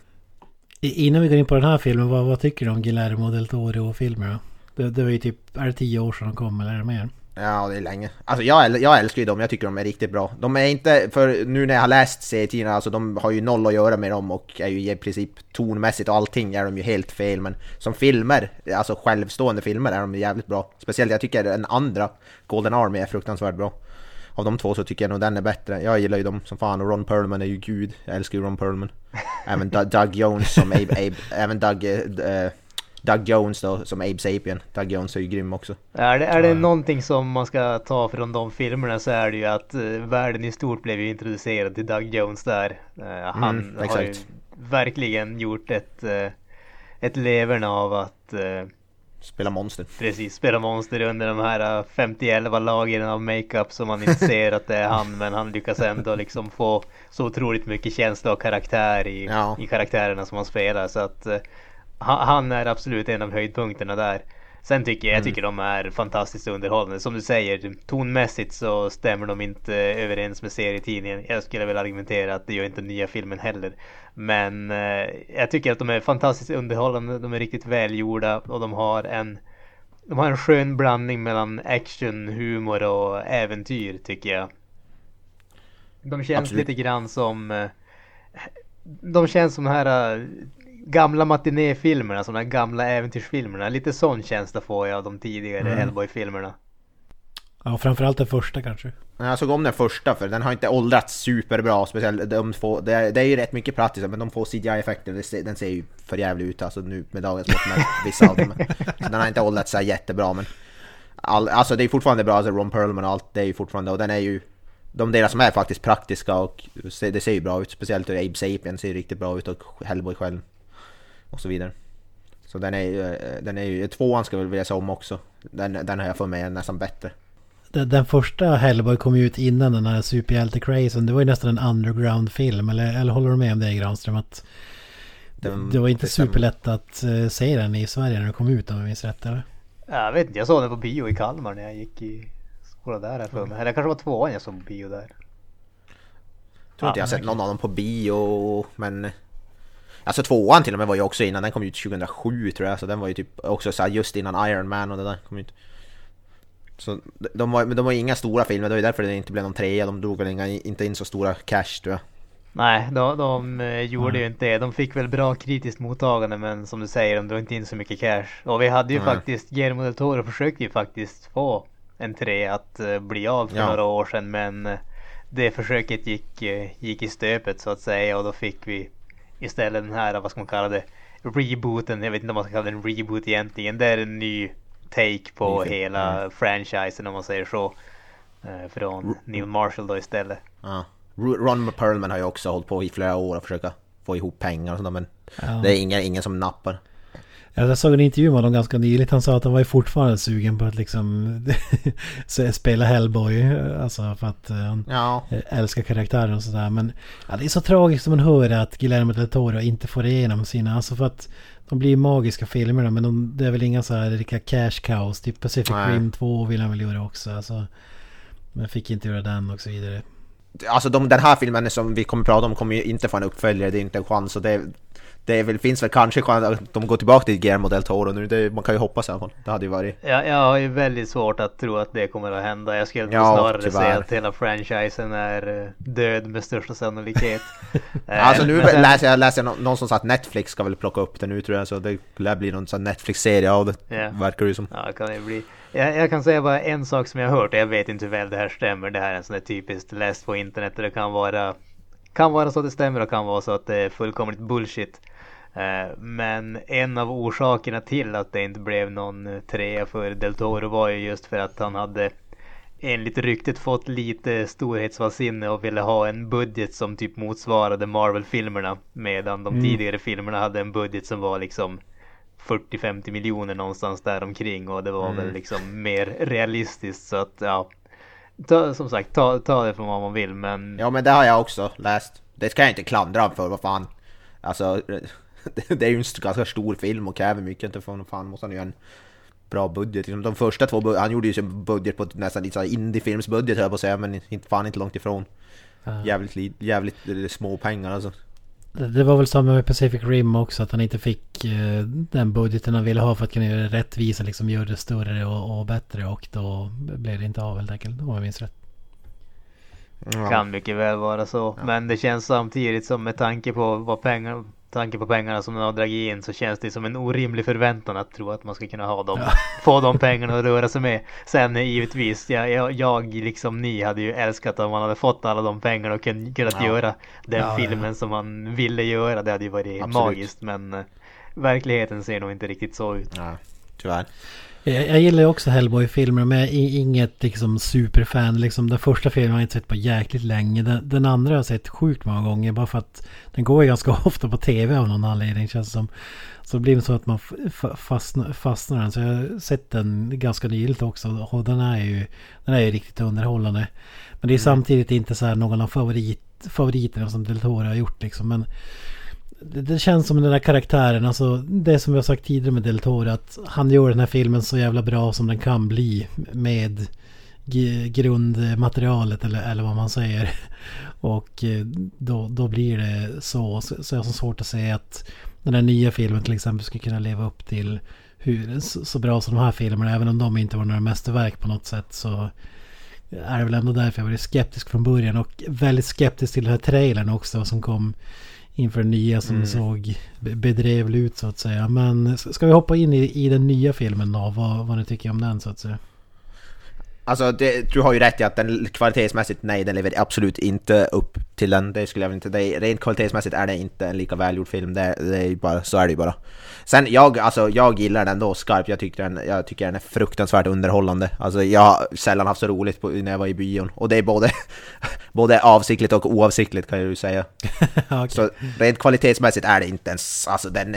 Innan vi går in på den här filmen, vad, vad tycker du om Guillermo del Toro-filmer? Det, det var ju typ, är det tio år sedan de kom eller är det mer? Ja, det är länge. Alltså jag, jag älskar ju dem, jag tycker de är riktigt bra. De är inte, för nu när jag har läst serietidningarna, alltså de har ju noll att göra med dem och är ju i princip tonmässigt och allting är de ju helt fel. Men som filmer, alltså självstående filmer är de jävligt bra. Speciellt jag tycker den andra, Golden Army, är fruktansvärt bra. Av de två så tycker jag nog den är bättre. Jag gillar ju dem som fan och Ron Perlman är ju gud. Jag älskar ju Ron Perlman. Även Doug, Jones som Abe, Abe även Doug, eh, eh Doug Jones då som Abe Sapien. Doug Jones är ju grym också. Är det, är det någonting som man ska ta från de filmerna så är det ju att eh, världen i stort blev ju introducerad till Doug Jones där. Eh, han Mm, har ju verkligen gjort ett, eh, ett leverne av att Spela monster. precis spela monster under de här eh, 50-11 lagren av makeup som man inte ser att det är han men han lyckas ändå liksom få så otroligt mycket känsla och karaktär i, Ja. i karaktärerna som han spelar så att han, han är absolut en av höjdpunkterna där. Sen tycker jag, jag tycker de är fantastiskt underhållande. Som du säger, tonmässigt så stämmer de inte överens med serietidningen. Jag skulle väl argumentera att det gör inte nya filmen heller. Men eh, jag tycker att de är fantastiskt underhållande, de är riktigt välgjorda och de har en de har en skön blandning mellan action, humor och äventyr tycker jag. De känns Absolut. lite grann som eh, De känns som här eh, gamla matinéfilmerna, som de här gamla äventyrsfilmerna. Lite sån känsla får jag av de tidigare Mm. Hellboy-filmerna. Ja, framförallt den första kanske. Jag såg om den första för den har inte åldrats superbra, speciellt de två, det, är, det är ju rätt mycket praktiskt men de få CGI-effekter, den ser ju för jävligt ut alltså nu med dagens mått mätt, vissa av dem. Så den har inte åldrats så här jättebra men all, Alltså det är fortfarande bra, alltså Ron Perlman och allt, det är ju fortfarande, och den är ju De delar som är faktiskt praktiska och det ser ju bra ut, speciellt Abe Sapien ser ju riktigt bra ut och Hellboy själv. Och så vidare. Så den är ju, eh, den är ju, tvåan ska jag vilja säga om också. Den, den har jag för mig är nästan bättre. Den, den första Hellboy kom ju ut innan den här superhjälte-crazen. Det var ju nästan en underground-film. Eller, eller håller du med om det Granström? Att Den- det var inte superlätt att uh, se den i Sverige när den kom ut om jag minns rätt eller? Jag vet inte, jag såg den på bio i Kalmar när jag gick i skolan där här för mig. Eller det kanske var tvåan jag såg på bio där. tror inte Ja, jag har sett någon av dem på bio, men... Alltså tvåan till och med var ju också innan, den kom ut 2007 tror jag, så den var ju typ också så just innan Iron Man och det där kom ut. Så de var, men de var inga stora filmer, det var ju därför det inte blev någon trea, de drog väl inga, inte in så stora cash tror jag. Nej, de, de eh, gjorde ju inte det. De fick väl bra kritiskt mottagande men som du säger, de drog inte in så mycket cash. Och vi hade ju Nej. faktiskt, Guillermo del Toro försökte ju faktiskt få en tre att eh, bli av för Ja. några år sedan men eh, det försöket gick, gick i stöpet så att säga och då fick vi istället den här, vad ska man kalla det, rebooten. Jag vet inte om man ska kalla det en reboot egentligen. Det är en ny take på Ny film. hela franchisen om man säger så. Eh, Från Neil Marshall då istället. Ja. Ro- Ron Perlman har ju också hållit på i flera år och försöka få ihop pengar och sådär men Ja. det är ingen, ingen som nappar. Jag såg en intervju med honom ganska nyligt. Han sa att han var ju fortfarande sugen på att liksom spela Hellboy. Alltså för att eh, han Ja. älskar karaktären och sådär. Men ja, det är så tragiskt när man hör att Guillermo del Toro inte får igenom sina. Alltså för att de blir magiska filmerna men de, det är väl inga så här riktiga cash cows. Typ Pacific Nej. Rim 2 vill han väl göra också. Alltså, men fick inte göra den och så vidare. Alltså de, den här filmen som vi kommer prata om kommer ju inte få en uppföljare, det är inte en chans. Och det, det väl, finns väl kanske chans att de går tillbaka till Guillermo del Toro nu. Det, man kan ju hoppas i alla fall. Det hade ju varit... Jag, jag har ju väldigt svårt att tro att det kommer att hända. Jag skulle Ja, snarare tyvärr. säga att hela franchisen är eh, död med största sannolikhet. Eh, Alltså nu sen- läser jag, läser jag nå- någon som sa att Netflix ska väl plocka upp det nu tror jag. Så det lär bli någon Netflix-serie av det. Ja. Verkar det som. Ja, kan det bli. Jag, jag kan säga bara en sak som jag har hört. Jag vet inte hur väl det här stämmer. Det här är en sån där typiskt läst på internet. Det kan vara, kan vara så att det stämmer och kan vara så att det är fullkomligt bullshit. Eh, Men en av orsakerna till att det inte blev någon trea för Del Toro var ju just för att han hade enligt ryktet fått lite storhetsvansinne och ville ha en budget som typ motsvarade Marvel-filmerna. Medan de tidigare filmerna hade en budget som var liksom 40-50 miljoner någonstans där omkring och det var väl liksom mer realistiskt så att ja. Ta, som sagt, ta, ta det från vad man vill men Ja men det har jag också läst. Det ska jag inte klandra för, vad fan. Alltså, det är ju en ganska stor film och kräver mycket. Inte för fan måste han ha en bra budget. Liksom de första två, han gjorde ju sin budget på nästan lite indiefilmsbudget höll jag på att säga, men inte, fan inte långt ifrån. Jävligt, li- jävligt eh, små pengar alltså. Det det var väl samma med Pacific Rim också. Att han inte fick eh, den budgeten han ville ha för att kunna göra det rättvisa. Liksom göra det större och, och bättre. Och då blev det inte av helt enkelt. Om jag minns rätt. Ja. kan mycket väl vara så. Men det känns samtidigt som med tanke på vad pengar tanke på pengarna som de har dragit in så känns det som en orimlig förväntan att tro att man ska kunna ha dem, få de pengarna att röra sig med. Sen eh, givetvis, jag, jag, liksom ni hade ju älskat om man hade fått alla de pengarna och kun- kunnat Ja. göra den Ja, ja, ja. filmen som man ville göra. Det hade ju varit Absolut. magiskt men eh, verkligheten ser nog inte riktigt så ut. Ja, tyvärr. Jag, jag gillar ju också Hellboy-filmer men jag är inget liksom superfan. Liksom, den första filmen har jag inte sett på jäkligt länge. Den, den andra har jag sett sjukt många gånger. Bara för att den går ju ganska ofta på tv av någon anledning känns det som. Så det blir så att man fastnar, fastnar den. Så jag har sett den ganska nyligt också. Och den är ju, den är ju riktigt underhållande. Men det är samtidigt inte så här någon av favorit, favoriterna som Del Toro har gjort liksom. Men det, det känns som den där karaktären, alltså det som vi har sagt tidigare med Del Toro, att han gör den här filmen så jävla bra som den kan bli med grundmaterialet eller, eller vad man säger. Och eh, då, då blir det så. Så, så jag har så svårt att säga att den här nya filmen till exempel skulle kunna leva upp till hur, så, så bra som de här filmerna, även om de inte var några mästerverk på något sätt så är det väl ändå därför jag var skeptisk från början och väldigt skeptisk till den här trailern också som kom inför den nya som såg be- bedrevlig ut så att säga. Men ska vi hoppa in i, i den nya filmen då? Vad, vad ni tycker om den så att säga? Alltså det, du har ju rätt i att den kvalitetsmässigt, nej den lever absolut inte upp till den. Det skulle jag inte, det rent kvalitetsmässigt är det inte en lika välgjord film. Det, det är bara, så är det ju bara. Sen jag, alltså jag gillar den då skarpt. Jag tycker den, jag tycker den är fruktansvärt underhållande. Alltså jag har sällan haft så roligt på, när jag var i bion. Och det är både, både avsiktligt och oavsiktligt kan jag ju säga. Okej. Så rent kvalitetsmässigt är det inte ens, alltså den...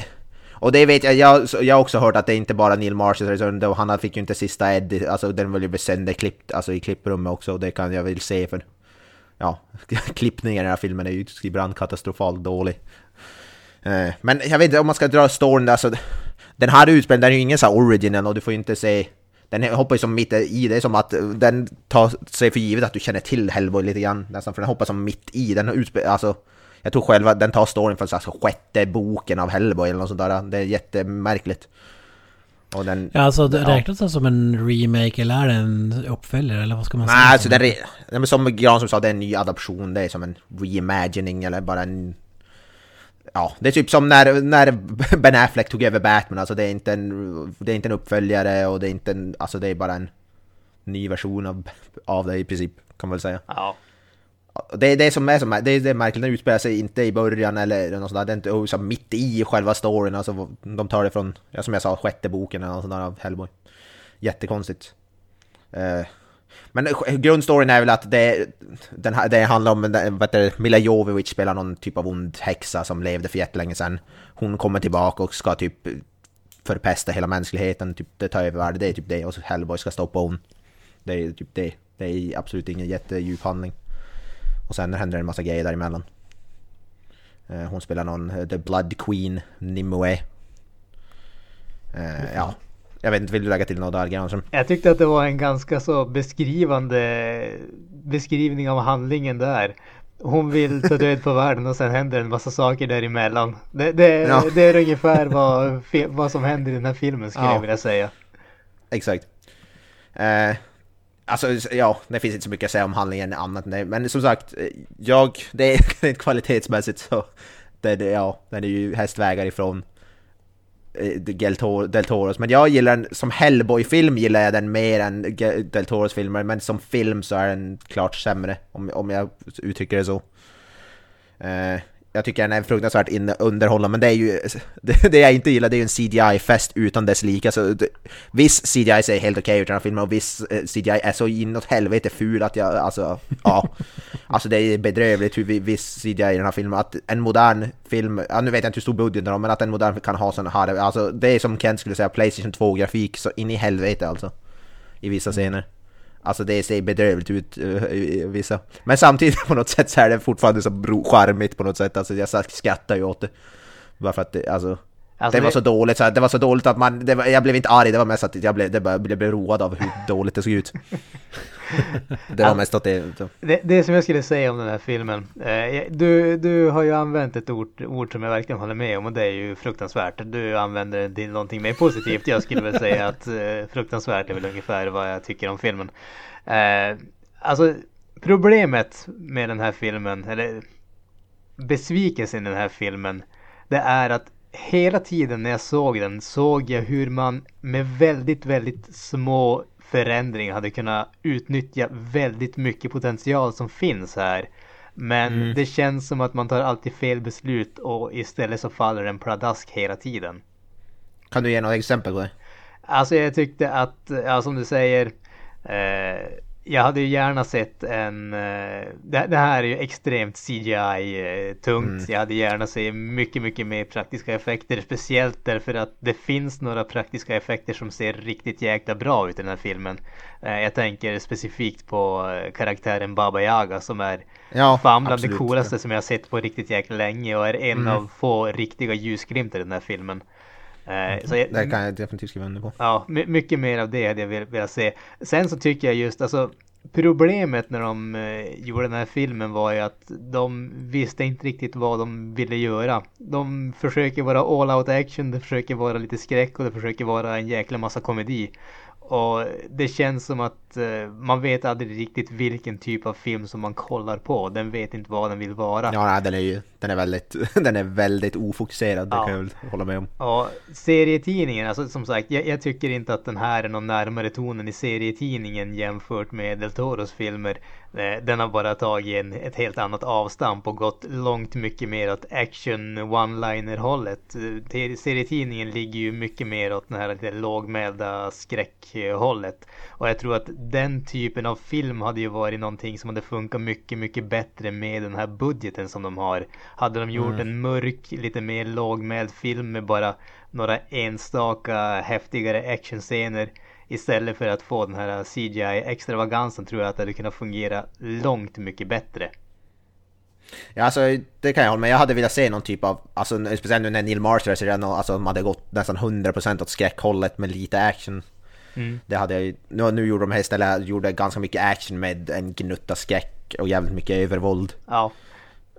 Och det vet jag, jag, jag har också hört att det är inte bara Neil Marshall, och då- han fick ju inte sista Eddie, alltså den var ju sönderklippt, alltså i klipprummet också, och det kan jag väl se för... Ja, klippningen i den här filmen är ju ibland katastrofalt dålig. Eh, Men jag vet inte om man ska dra storyn, alltså... Den här utspelningen, den är ju ingen sån här original och du får ju inte se... Den hoppar ju som mitt i, det är som att eh, den tar sig för givet att du känner till Hellboy lite grann nästan, för den hoppar som mitt i, den utspel, alltså... Jag tror själva den tar storyn från så här, så sjätte boken av Hellboy eller något sånt där. Det är jättemärkligt. Och den... Ja, alltså det Ja. räknas det som en remake eller är det en uppföljare eller vad ska man säga? Nej, alltså det är, re- ja, men som sa, det är en ny adaption. Det är som en reimagining eller bara en... Ja, det är typ som när, när Ben Affleck tog över Batman. Alltså det är inte en, det är inte en uppföljare och det är inte en... Alltså det är bara en ny version av, av det i princip, kan man väl säga. Ja. Det är det som är som det är det märkligt, den utspelar sig inte i början eller något sånt där, det är inte oh, så mitt i själva storyn, alltså de tar det från, ja, som jag sa, sjätte boken eller något sånt där av Hellboy. Jättekonstigt. Eh, men grundstoryn är väl att det, den, det handlar om, vad heter Mila Jovovich spelar någon typ av ond häxa som levde för jättelänge sedan. Hon kommer tillbaka och ska typ förpesta hela mänskligheten, typ det tar över världen, det är typ det, och så Hellboy ska stoppa hon. Det är typ det. Det är absolut ingen jättedjup handling. Och sen händer det en massa grejer däremellan. Eh, Hon spelar någon, eh, The Blood Queen, Nimue. Eh, ja, jag vet inte, vill du lägga till något där Granström? Jag tyckte att det var en ganska så beskrivande beskrivning av handlingen där. Hon vill ta död på världen och sen händer en massa saker däremellan. Det, det, Ja. det är ungefär vad, vad som händer i den här filmen skulle Ja. jag vilja säga. Exakt. Eh, alltså, ja, det finns inte så mycket att säga om handlingen annat än det. Men som sagt, eh, jag, det är rent kvalitetsmässigt så, det, det, ja, den är ju hästvägar ifrån eh, Del, Del Toros. Men jag gillar den, som Hellboy-film gillar jag den mer än Del Toros filmer. Men som film så är den klart sämre, om, om jag uttrycker det så. Eh, jag tycker den är fruktansvärt underhållande, men det är ju... Det, det jag inte gillar det är ju en CGI-fest utan dess like. Alltså, det, viss CGI är helt okej den här filmen och viss eh, CGI är så inåt helvete ful att jag... Alltså, ja. Alltså det är bedrövligt hur vi- viss CGI i den här filmen. Att en modern film... Ja, nu vet jag inte hur stor budgeten är, men att en modern kan ha såna här... Alltså det är som Kent skulle säga, Playstation 2-grafik så in i helvete alltså. I vissa scener. Alltså det ser bedrövligt ut eh, i vissa. Men samtidigt på något sätt så är det fortfarande så charmigt på något sätt. Alltså jag skrattar ju åt det. Bara för att det, alltså... Alltså, det var så dåligt, så här, det var så dåligt att man... Det var, jag blev inte arg, det var mest att jag blev, det bara, blev road av hur dåligt det såg ut. Det var mest att det... Det, det som jag skulle säga om den här filmen. Eh, du, du har ju använt ett ord, ord som jag verkligen håller med om och det är ju fruktansvärt. Du använder det till någonting mer positivt. Jag skulle väl säga att eh, fruktansvärt är väl ungefär vad jag tycker om filmen. Eh, alltså problemet med den här filmen, eller besvikelsen i den här filmen, det är att hela tiden när jag såg den såg jag hur man med väldigt, väldigt små förändringar hade kunnat utnyttja väldigt mycket potential som finns här. Men det känns som att man tar alltid fel beslut och istället så faller den pladask hela tiden. Kan du ge några exempel på det? Alltså jag tyckte att, ja som du säger, eh, jag hade ju gärna sett en, eh, det, det här är ju extremt CGI-tungt. Jag hade gärna sett mycket, mycket mer praktiska effekter. Speciellt därför att det finns några praktiska effekter som ser riktigt jäkla bra ut i den här filmen. Eh, jag tänker specifikt på eh, karaktären Baba Yaga som är Ja, fan bland absolut. det coolaste som jag har sett på riktigt jäkla länge och är en Mm. av få riktiga ljusglimtar i den här filmen. Eh, så jag, Det kan jag definitivt skriva under på. Ja, my- mycket mer av det hade jag vel- velat se. Sen så tycker jag just alltså Problemet när de eh, gjorde den här filmen var ju att de visste inte riktigt vad de ville göra. De försöker vara all out action, de försöker vara lite skräck och de försöker vara en jäkla massa komedi. Och det känns som att eh, man vet aldrig riktigt vilken typ av film som man kollar på. Den vet inte vad den vill vara. Ja, den är ju... Den är väldigt... Den är väldigt ofokuserad, det Ja. kan jag väl hålla med om. Ja, serietidningen, alltså som sagt, jag, jag tycker inte att den här är någon närmare tonen i serietidningen jämfört med Del Toros filmer. Eh, Den har bara tagit en, ett helt annat avstamp och gått långt mycket mer åt action one-liner hållet. Eh, Serietidningen ligger ju mycket mer åt den här lite lågmälda skräckhållet. Och jag tror att den typen av film hade ju varit någonting som hade funkat mycket, mycket bättre med den här budgeten som de har. Hade de gjort en mörk, lite mer lågmäld film med bara några enstaka häftigare actionscener istället för att få den här CGI-extravagansen tror jag att det hade kunnat fungera långt mycket bättre. Ja, alltså det kan jag hålla med. Jag hade velat se någon typ av, alltså speciellt nu när Neil Marshall redan, alltså de hade gått nästan 100% åt skräckhållet med lite action. Mm. Det hade jag nu, nu gjorde de här istället, gjorde ganska mycket action med en gnutta skräck och jävligt mycket övervåld. Ja,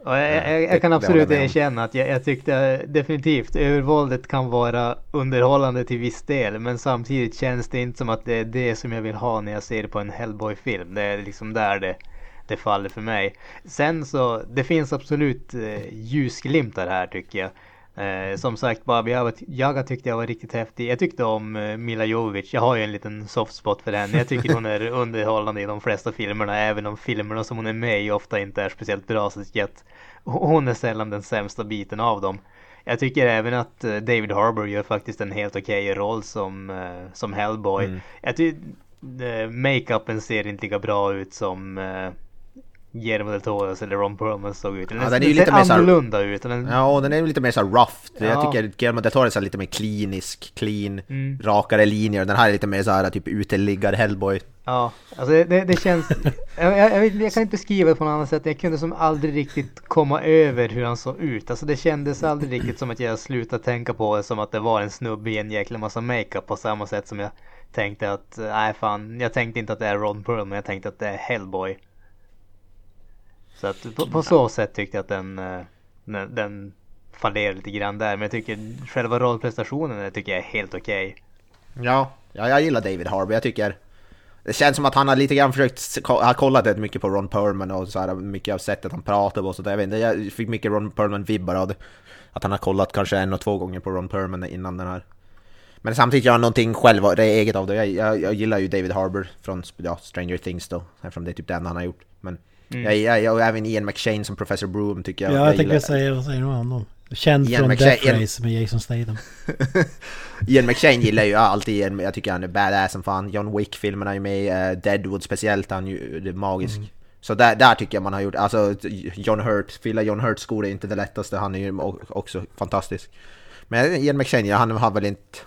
Jag, jag, jag det- kan absolut erkänna att jag, jag tyckte definitivt övervåldet kan vara underhållande till viss del. Men samtidigt känns det inte som att det är det som jag vill ha när jag ser på en Hellboy-film. Det är liksom där det, det faller för mig. Sen så, det finns absolut eh, ljusglimtar här tycker jag. Eh, som sagt Bob, jag, var- jag tyckte jag var riktigt häftig. Jag tyckte om eh, Mila Jovovich. Jag har ju en liten soft spot för henne. Jag tycker hon är underhållande i de flesta filmerna. Även om filmerna som hon är med i ofta inte är speciellt bra. Så att hon är sällan den sämsta biten av dem. Jag tycker även att eh, David Harbour gör faktiskt en helt okej roll som, eh, som Hellboy. Mm. Jag tycker eh, makeupen ser inte lika bra ut som eh, Guillermo del Toros eller Ron Perlman såg ut. Den, Ja, den, den är ju ser lite mer så här- annorlunda ut. Den, Ja, och den är lite mer så rough. Ja. Jag tycker Guillermo del Toro är lite mer klinisk, clean, Mm. rakare linjer. Den här är lite mer så här typ uteliggar Hellboy. Ja, alltså det, det, det känns... jag, jag, jag, kan inte beskriva det på något annat sätt. Jag kunde som aldrig riktigt komma över hur han såg ut. Alltså det kändes aldrig riktigt som att jag slutade tänka på det som att det var en snubbe i en jäkla massa makeup på samma sätt som jag tänkte att, nej fan, jag tänkte inte att det är Ron Perlman, jag tänkte att det är Hellboy. Så att på, på så sätt tyckte jag att den, eh, den, den fallerar lite grann där. Men jag tycker själva rollprestationen tycker jag är helt okej. Ja, ja, jag gillar David Harbour. Jag tycker det känns som att han har lite grann försökt, har kollat rätt mycket på Ron Perlman och så här, mycket av sättet han pratar på och så där. Jag vet inte, jag fick mycket Ron Perlman-vibbar av det. Att han har kollat kanske en och två gånger på Ron Perlman innan den här. Men samtidigt gör han någonting själv, det är eget av det. Jag, jag, jag gillar ju David Harbour från ja, Stranger Things då, eftersom det är typ det enda han har gjort. Men jag, jag, jag, och även Ian McShane som Professor Broom tycker jag. Ja, jag jag tänkte säga, vad säger du om honom? Känd Ian från McShane- Death Ian- Race med Jason Statham. Ian McShane gillar ju alltid Ian, jag tycker han är badass som fan. John Wick-filmerna är ju med, uh, Deadwood speciellt, han är ju det är magisk. Så där, där tycker jag man har gjort, alltså John Hurt, fylla John Hurts skor är inte det lättaste, han är ju också fantastisk. Men Ian McShane, han har väl inte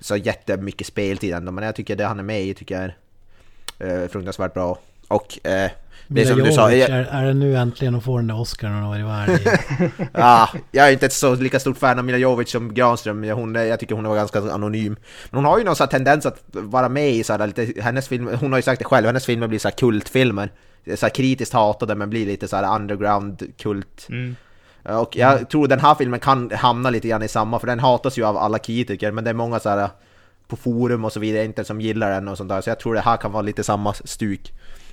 så jättemycket speltid ändå, men jag tycker det han är med i tycker jag är uh, fruktansvärt bra. Och eh, det är som du sa, jag, är, är det nu äntligen att få den där Oscarn varit värd i? Ja, jag är inte ett så lika stort fan av Mila Jovovich som Granström. Jag- Hon, jag tycker hon var ganska anonym. Men hon har ju någon sån tendens att vara med i så här lite, hennes filmer, hon har ju sagt det själv, hennes filmer blir så här kultfilmer. Så här kritiskt hatade men blir lite så här underground kult. Mm. Och jag tror den här filmen kan hamna lite grann i samma, för den hatas ju av alla kritiker, men det är många så här på forum och så vidare inte som gillar den och sånt där. Så jag tror det här kan vara lite samma stuk.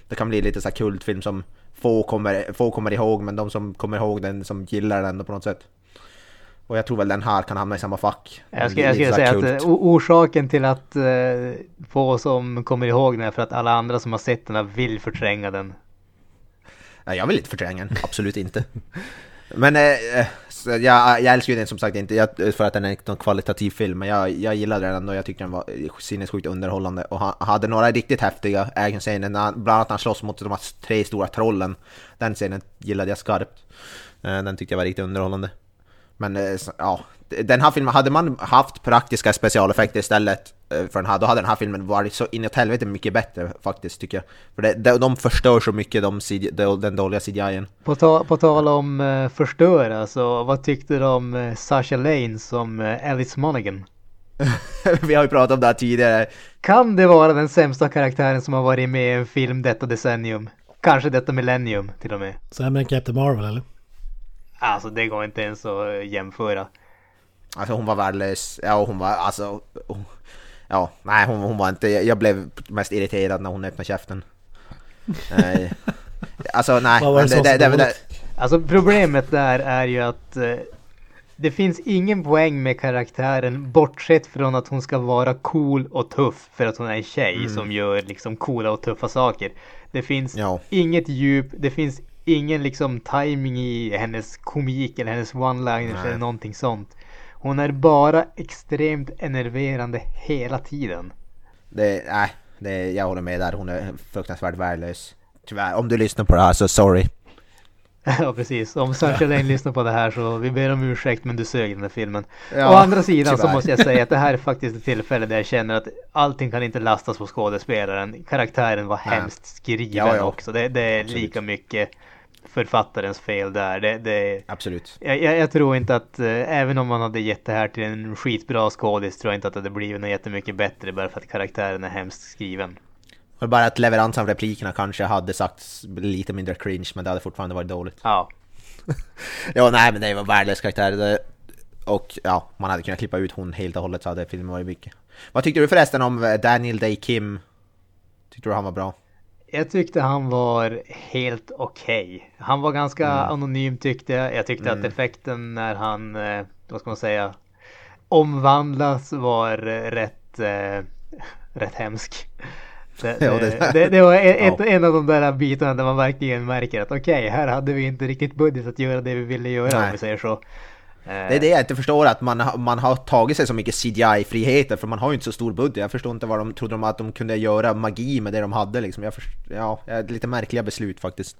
Det kan bli lite så här kultfilm som få kommer, få kommer ihåg, men de som kommer ihåg den som gillar den på något sätt. Och jag tror väl den här kan hamna i samma fack. Jag skulle, jag skulle säga att kult. eh, o- orsaken till att eh, få som kommer ihåg den är för att alla andra som har sett den här vill förtränga den. Nej, jag vill inte förtränga den, absolut inte. Men eh, så Alltså, jag, jag älskar ju den som sagt inte jag, för att den är en kvalitativ film, men jag, jag gillade den ändå. Jag tyckte den var sinnessjukt underhållande. Och han hade några riktigt häftiga actionscener, bland annat när han slåss mot de här tre stora trollen. Den scenen gillade jag skarpt. Eh, den tyckte jag var riktigt underhållande. Men eh, ja, den här filmen, hade man haft praktiska specialeffekter istället eh, för den här, då hade den här filmen varit så inåt helvete mycket bättre faktiskt tycker jag. För det, de, de förstör så mycket de, den dåliga CGI-en. På, ta, på tal om eh, förstöra, så vad tyckte du om eh, Sasha Lane som eh, Alice Monaghan? Vi har ju pratat om det här tidigare. Kan det vara den sämsta karaktären som har varit med i en film detta decennium? Kanske detta millennium till och med. Sämre än Captain Marvel eller? Alltså det går inte ens att jämföra. Alltså hon var värdelös. Ja, hon var alltså... hon- Ja, nej hon, hon var inte... Jag blev mest irriterad när hon öppnade käften. Eh, alltså nej. Vad var det det, det, det? Alltså problemet där är ju att eh, det finns ingen poäng med karaktären bortsett från att hon ska vara cool och tuff för att hon är en tjej som gör liksom coola och tuffa saker. Det finns Ja. inget djup, det finns ingen liksom timing i hennes komik eller hennes one-liners Nej. eller någonting sånt. Hon är bara extremt enerverande hela tiden. det, nej, det, jag håller med där. Hon är fruktansvärt värdelös. Tyvärr, om du lyssnar på det här så sorry. Ja precis, om Sasha Lane lyssnar på det här så vi ber om ursäkt men du sög den här filmen. Ja, Å andra sidan så tyvärr. måste jag säga att det här är faktiskt ett tillfälle där jag känner att allting kan inte lastas på skådespelaren. Karaktären var hemskt skriven Ja, ja. också. Det, det är lika mycket författarens fel där. Det, det, Absolut. jag, jag, tror inte att eh, även om man hade gett det här till en skitbra skådis tror jag inte att det hade blivit något jättemycket bättre bara för att karaktären är hemskt skriven. Och bara att leveransen av replikerna kanske hade sagt lite mindre cringe, men det hade fortfarande varit dåligt. Ja, ja, nej men det var värdelös karaktär. Och ja, man hade kunnat klippa ut hon helt och hållet så hade filmen varit mycket. Vad tyckte du förresten om Daniel Day Kim? Tyckte du han var bra? Jag tyckte han var helt okej. Okay. Han var ganska mm. anonym tyckte jag. Jag tyckte mm. att effekten när han, eh, vad ska man säga, omvandlas var rätt, eh, rätt hemsk. Det, ja, det, det, det, var ett, ja. en av de där bitarna där man verkligen märker att okej, okay, här hade vi inte riktigt budget att göra det vi ville göra Nej. om vi säger så. Det är det jag inte förstår, att man, man har tagit sig så mycket CGI-friheter för man har ju inte så stor budget. Jag förstår inte vad de trodde de att de kunde göra magi med det de hade liksom. Jag först, ja, lite märkliga beslut faktiskt.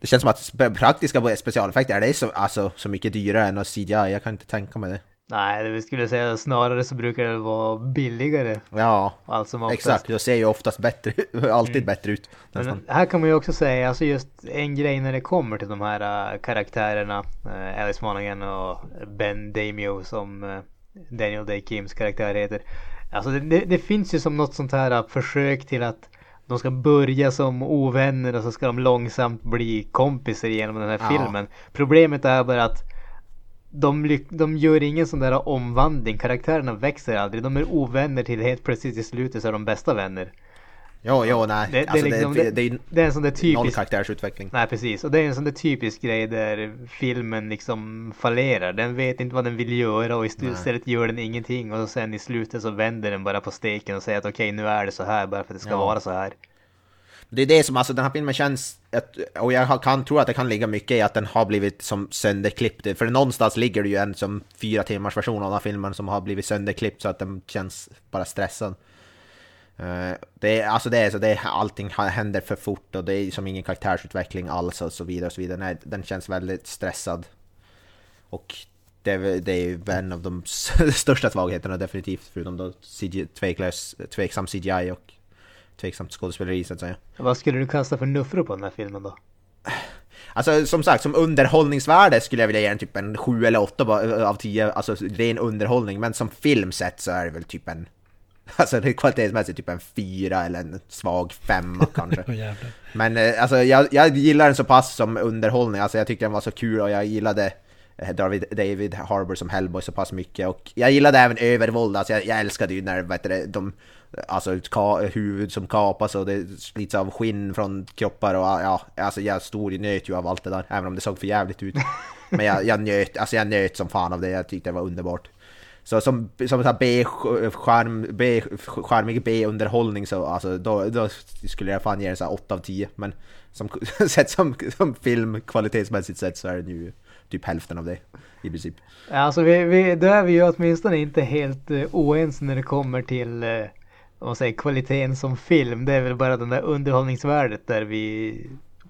Det känns som att praktiska specialeffekter är det så, alltså, så mycket dyrare än CGI, jag kan inte tänka mig det. Nej, det skulle säga snarare så brukar det vara billigare. Ja, allt som exakt. Det ser ju oftast bättre, alltid mm. bättre ut. Men här kan man ju också säga, alltså just en grej när det kommer till de här uh, karaktärerna, uh, Alice Monaghan och Ben Damio som uh, Daniel Day Kims karaktär heter. Alltså det, det, det, finns ju som något sånt här försök till att de ska börja som ovänner och så ska de långsamt bli kompisar genom den här ja. filmen. Problemet är bara att de, de gör ingen sån där omvandling. Karaktärerna växer aldrig. De är ovänner till helt plötsligt i slutet så är de bästa vänner. Jo, jo, nej. Det, alltså, det, liksom, det, det, det, är en sån där typisk... Noll karaktärsutveckling. Nej, precis. Och det är en sån där typisk grej där filmen liksom fallerar. Den vet inte vad den vill göra och istället gör den ingenting. Och sen i slutet så vänder den bara på steken och säger att okej, okay, nu är det så här bara för att det ska ja. vara så här. Det är det som, alltså den här filmen känns, och jag kan tro att det kan ligga mycket i att den har blivit som sönderklippt. För någonstans ligger det ju en som fyra timmars version av den här filmen som har blivit sönderklippt så att den känns bara stressad. Eh, det är, alltså det är så, det är, allting händer för fort och det är som ingen karaktärsutveckling alls och så vidare och så vidare. Nej, den känns väldigt stressad. Och det är, det är en av de största svagheterna definitivt, förutom då CG, tveklös, tveksam CGI och tveksamt skådespeleri så att säga. Vad skulle du kasta för nuffror på den här filmen då? Alltså som sagt, som underhållningsvärde skulle jag vilja ge den typ en 7 eller 8 av 10, alltså ren underhållning. Men som film sett så är det väl typ en, alltså kvalitetsmässigt typ en 4 eller en svag 5 kanske. oh, men eh, alltså jag, jag gillar den så pass som underhållning, alltså jag tyckte den var så kul och jag gillade eh, David, David Harbour som Hellboy så pass mycket och jag gillade även övervåld, alltså jag, jag älskade ju när vet du, de Alltså huvud som kapas och det slits av skinn från kroppar och ja, alltså jag stod och njöt ju av allt det där, även om det såg för jävligt ut. Men jag, jag njöt, alltså jag njöt som fan av det, jag tyckte det var underbart. Så som, som B-skärm, B, skärmig B-underhållning så alltså, då, då skulle jag fan ge den så 8 av 10. Men som, sett som, som film kvalitetsmässigt sett så är det ju typ hälften av det i princip. Alltså vi, vi, då är vi ju åtminstone inte helt uh, oense när det kommer till uh, om man säger kvaliteten som film. Det är väl bara den där underhållningsvärdet där vi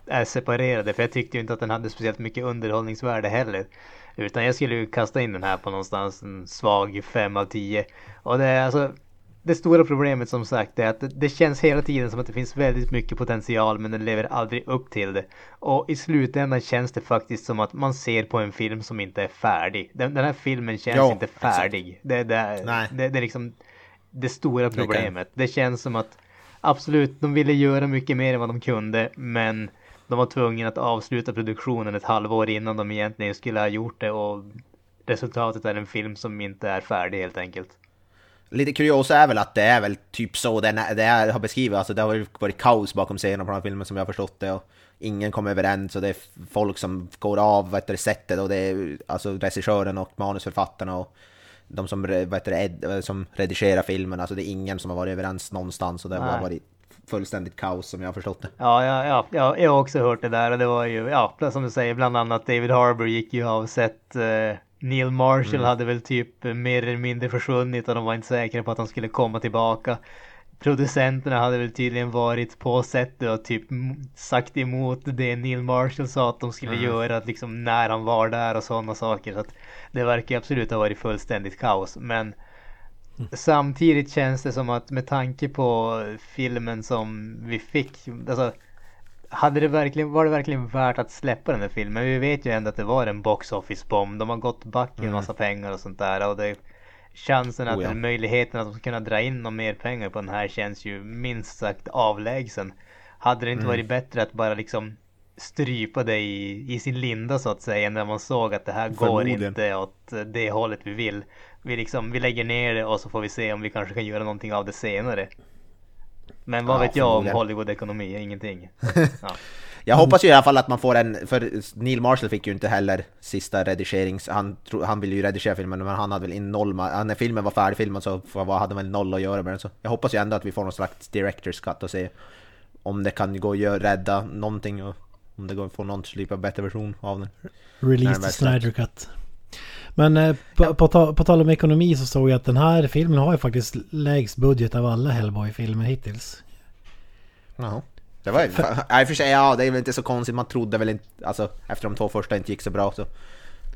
är separerade. För jag tyckte ju inte att den hade speciellt mycket underhållningsvärde heller. Utan jag skulle ju kasta in den här på någonstans en svag 5 av 10. Och det är alltså det stora problemet som sagt är att det, känns hela tiden som att det finns väldigt mycket potential men den lever aldrig upp till det. Och i slutändan känns det faktiskt som att man ser på en film som inte är färdig. Den, den här filmen känns jo, inte färdig. Det, det, det, det, är liksom det stora problemet. Det, känns som att absolut, de ville göra mycket mer än vad de kunde, men de var tvungna att avsluta produktionen ett halvår innan de egentligen skulle ha gjort det och resultatet är en film som inte är färdig helt enkelt. Lite kuriosa är väl att det är väl typ så det, det är, har beskrivit, alltså det har varit kaos bakom scenerna på den här filmen som jag har förstått det och ingen kommer överens och det är folk som går av vet du, sättet och det är alltså regissören och manusförfattarna och de som, vad heter som redigerar filmen, alltså det är ingen som har varit överens någonstans och det har varit fullständigt kaos som jag har förstått det. Ja, ja, ja, ja, jag har också hört det där och det var ju, ja, som du säger, bland annat David Harbour gick ju av sett eh, Neil Marshall mm. hade väl typ mer eller mindre försvunnit och de var inte säkra på att han skulle komma tillbaka producenterna hade väl tydligen varit på sättet och typ sagt emot det Neil Marshall sa att de skulle mm. göra liksom när han var där och sådana saker. Så det verkar absolut ha varit fullständigt kaos. Men mm. samtidigt känns det som att med tanke på filmen som vi fick, alltså hade det verkligen, var det verkligen värt att släppa den här filmen? Vi vet ju ändå att det var en box office bomb. De har gått back i en mm. massa pengar och sånt där. Och det chansen att, oh ja. möjligheten att de ska kunna dra in någon mer pengar på den här känns ju minst sagt avlägsen. Hade det inte mm. varit bättre att bara liksom strypa det i, i sin linda så att säga när man såg att det här går inte åt det hållet vi vill. Vi, liksom, vi lägger ner det och så får vi se om vi kanske kan göra någonting av det senare. Men vad Ja, vet jag om. Hollywood-ekonomi? Ingenting. Ja. Jag hoppas ju i alla fall att man får en, för Neil Marshall fick ju inte heller sista redigerings... Han, han ville ju redigera filmen men han hade väl in noll, när filmen var färdigfilmad så hade han väl noll att göra med den. Så jag hoppas ju ändå att vi får någon slags director's cut och se om det kan gå att rädda någonting och om det går att få någon typ av bättre version av den. Release the Snyder Cut. Men eh, på, på, ta- på tal om ekonomi så såg jag att den här filmen har ju faktiskt lägst budget av alla Hellboy-filmer hittills. Jaha. Det var ju... Nej, för sig, ja, det är väl inte så konstigt. Man trodde väl inte... Alltså, efter de två första inte gick så bra så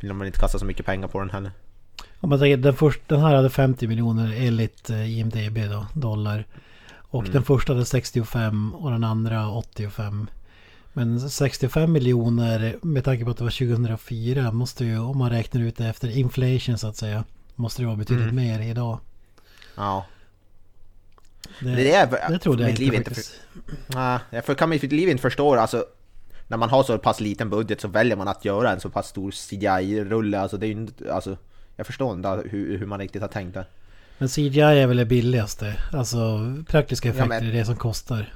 vill man inte kasta så mycket pengar på den heller. Om man tänker, den, först, den här hade 50 miljoner enligt eh, IMDB då, dollar. Och Mm. den första hade 65 och den andra 85. Men 65 miljoner med tanke på att det var 2004 måste ju, om man räknar ut det efter inflation så att säga, måste det vara betydligt Mm. mer idag. Ja. Det, Det, är, det trodde jag mitt inte liv inte faktiskt. Nej, jag för- kan mitt liv inte förstå alltså när man har så pass liten budget så väljer man att göra en så pass stor CGI-rulle. Alltså det är ju inte, alltså, jag förstår inte hur, hur man riktigt har tänkt där. Men CGI är väl det billigaste. Alltså praktiska effekter men- är det som kostar.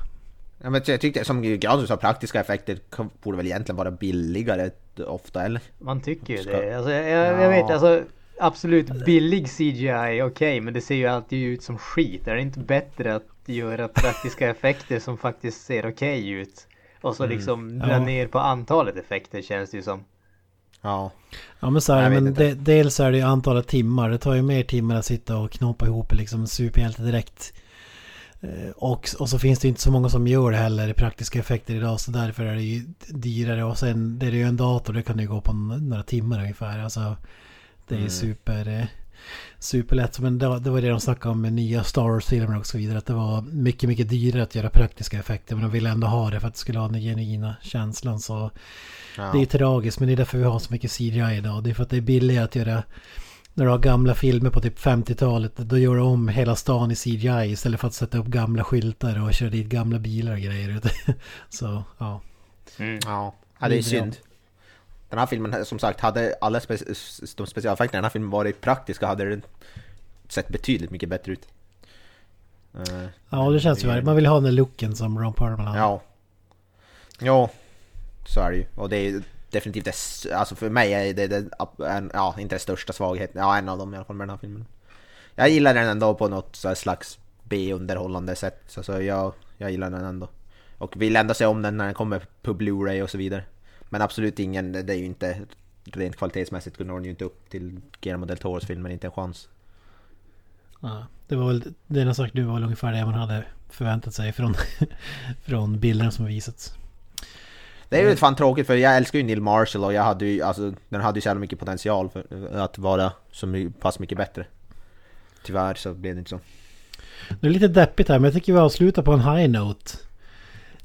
Ja, men jag tyckte, som Granström sa, praktiska effekter borde väl egentligen vara billigare ofta, eller? Man tycker ju Ska- det. Alltså, jag, jag Ja. vet alltså absolut billig CGI, okej, men det ser ju alltid ut som skit. Är det inte bättre att göra praktiska effekter som faktiskt ser okej ut? Och så Mm. liksom dra Ja. ner på antalet effekter känns det ju som. Ja. Ja men så är Jag det, vet men de, dels är det ju antalet timmar. Det tar ju mer timmar att sitta och knåpa ihop liksom en superhjälte direkt. Eh, Och, och så finns det ju inte så många som gör det heller, praktiska effekter idag. Så därför är det ju dyrare. Och sen det är det ju en dator, det kan ju gå på några timmar ungefär. Alltså, det är Mm. super, eh, superlätt. Men det, var- det var det de snackade om med nya Star Wars-filmer och så vidare. Att det var mycket, mycket dyrare att göra praktiska effekter. Men de ville ändå ha det för att det skulle ha den genuina känslan. Så ja. det är tragiskt men det är därför vi har så mycket CGI idag. Det är för att det är billigare att göra när du har gamla filmer på typ 50-talet. Då gör du om hela stan i CGI istället för att sätta upp gamla skyltar och köra dit gamla bilar och grejer. Så ja. Mm. Ja, ja det är synd. Den här filmen, som sagt, hade alla spe de specialeffekterna i den här filmen varit praktiska hade den sett betydligt mycket bättre ut. Eh, Ja det känns ju värre. Man vill ha den där looken som Ron Perlman hade. Ja. Ja, så är det ju. Och det är definitivt det, alltså för mig är det, det en, ja, inte den största svagheten, ja en av dem i alla fall med den här filmen. Jag gillar den ändå på något slags B-underhållande sätt, så, så jag, jag gillar den ändå. Och vill ändå se om den när den kommer på Blu-ray och så vidare. Men absolut ingen, det är ju inte rent kvalitetsmässigt når den ju inte upp till Guillermo del Toros filmer, inte en chans. Ja, det var väl, det är sagt du var väl ungefär det man hade förväntat sig från, från bilderna som visats. Det är ju fan tråkigt för jag älskar ju Neil Marshall och jag hade ju, alltså den hade ju så jävla mycket potential för att vara så pass mycket bättre. Tyvärr så blev det inte så. Det är lite deppigt här men jag tycker vi avslutar på en high note.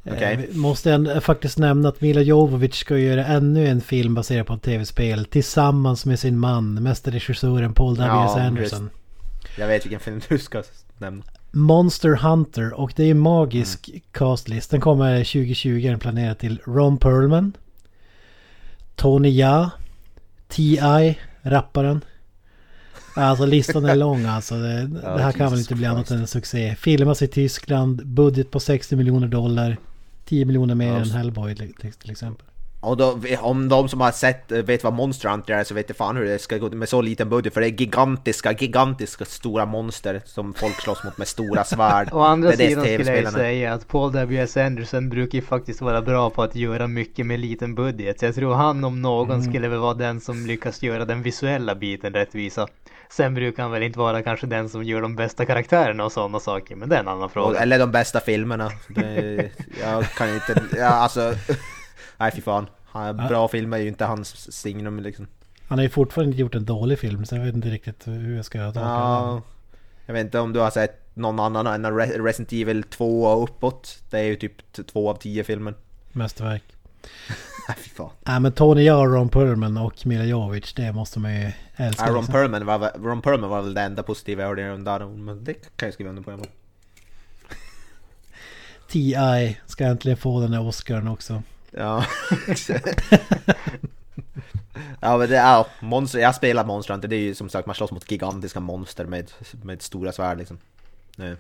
Okej. Eh, måste ändå faktiskt nämna att Mila Jovovich ska göra ännu en film baserad på ett tv-spel tillsammans med sin man, mästerregissören Paul W.S. Ja, Anderson. Jag vet vilken film du ska nämna. Monster Hunter och det är en magisk castlist. Den kommer 2020, den planerad till Ron Perlman. Tony Ja. T.I. Rapparen. Alltså listan är lång alltså. Det, Ja, det här kan väl inte bli annat än en succé. Filmas i Tyskland, budget på 60 miljoner dollar. 10 miljoner mer än Hellboy till, exempel. Och då, om de som har sett, eh, vet vad Monster Hunter är så vet jag fan hur det ska gå med så liten budget för det är gigantiska, gigantiska stora monster som folk slåss mot med stora svärd. Å andra sidan skulle jag säga att Paul W.S. Anderson brukar ju faktiskt vara bra på att göra mycket med liten budget. Så jag tror han om någon Mm. skulle väl vara den som lyckas göra den visuella biten rättvisa. Sen brukar han väl inte vara kanske den som gör de bästa karaktärerna och sådana saker, men det är en annan fråga. Eller de bästa filmerna. Det, jag kan ju inte, ja, alltså... Nej fy fan. Han- Bra filmer är ju inte hans signum liksom. Han har ju fortfarande inte gjort en dålig film så jag vet inte riktigt hur jag ska tolka den. Ja, jag vet inte om du har sett någon annan än Re- Resident Evil 2 och uppåt. Det är ju typ två av tio filmer. Mästerverk. Nej fy fan. Nej men Tony Ja, Ron Perlman och Mila Jovovich det måste man ju älska. Ja, Ron, liksom. Perlman var, Ron Perlman var väl det enda positiva jag hörde om där. Men det kan jag skriva under på. T.I. ska äntligen få den där Oscarn också. Ja. ja men det är, ja, monster, jag spelar Monster Hunter, det är ju som sagt man slåss mot gigantiska monster med, med stora svärd liksom. Nej.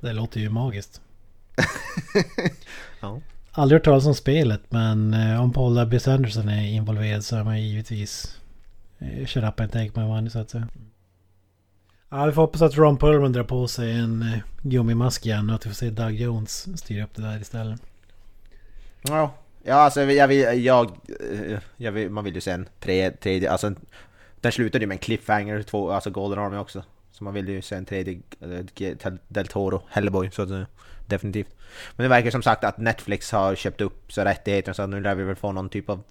Det låter ju magiskt. Ja. Aldrig hört talas om spelet men eh, om Paul W. Sanderson är involverad så är man givetvis eh, shut up and take my money så att säga. Ja, vi får hoppas att Ron Perlman drar på sig en eh, gummimask igen och att vi får se Doug Jones styra upp det där istället. Ja, ja alltså jag vill, jag, eh, jag vill, man vill ju se en tre, tredje, alltså en, den slutade ju med en cliffhanger, två, alltså Golden Army också. Så man vill ju se en tredje eh, Del Toro, Hellboy, så att, säga definitivt. Men det verkar som sagt att Netflix har köpt upp så rättigheterna så nu lär vi väl få någon typ av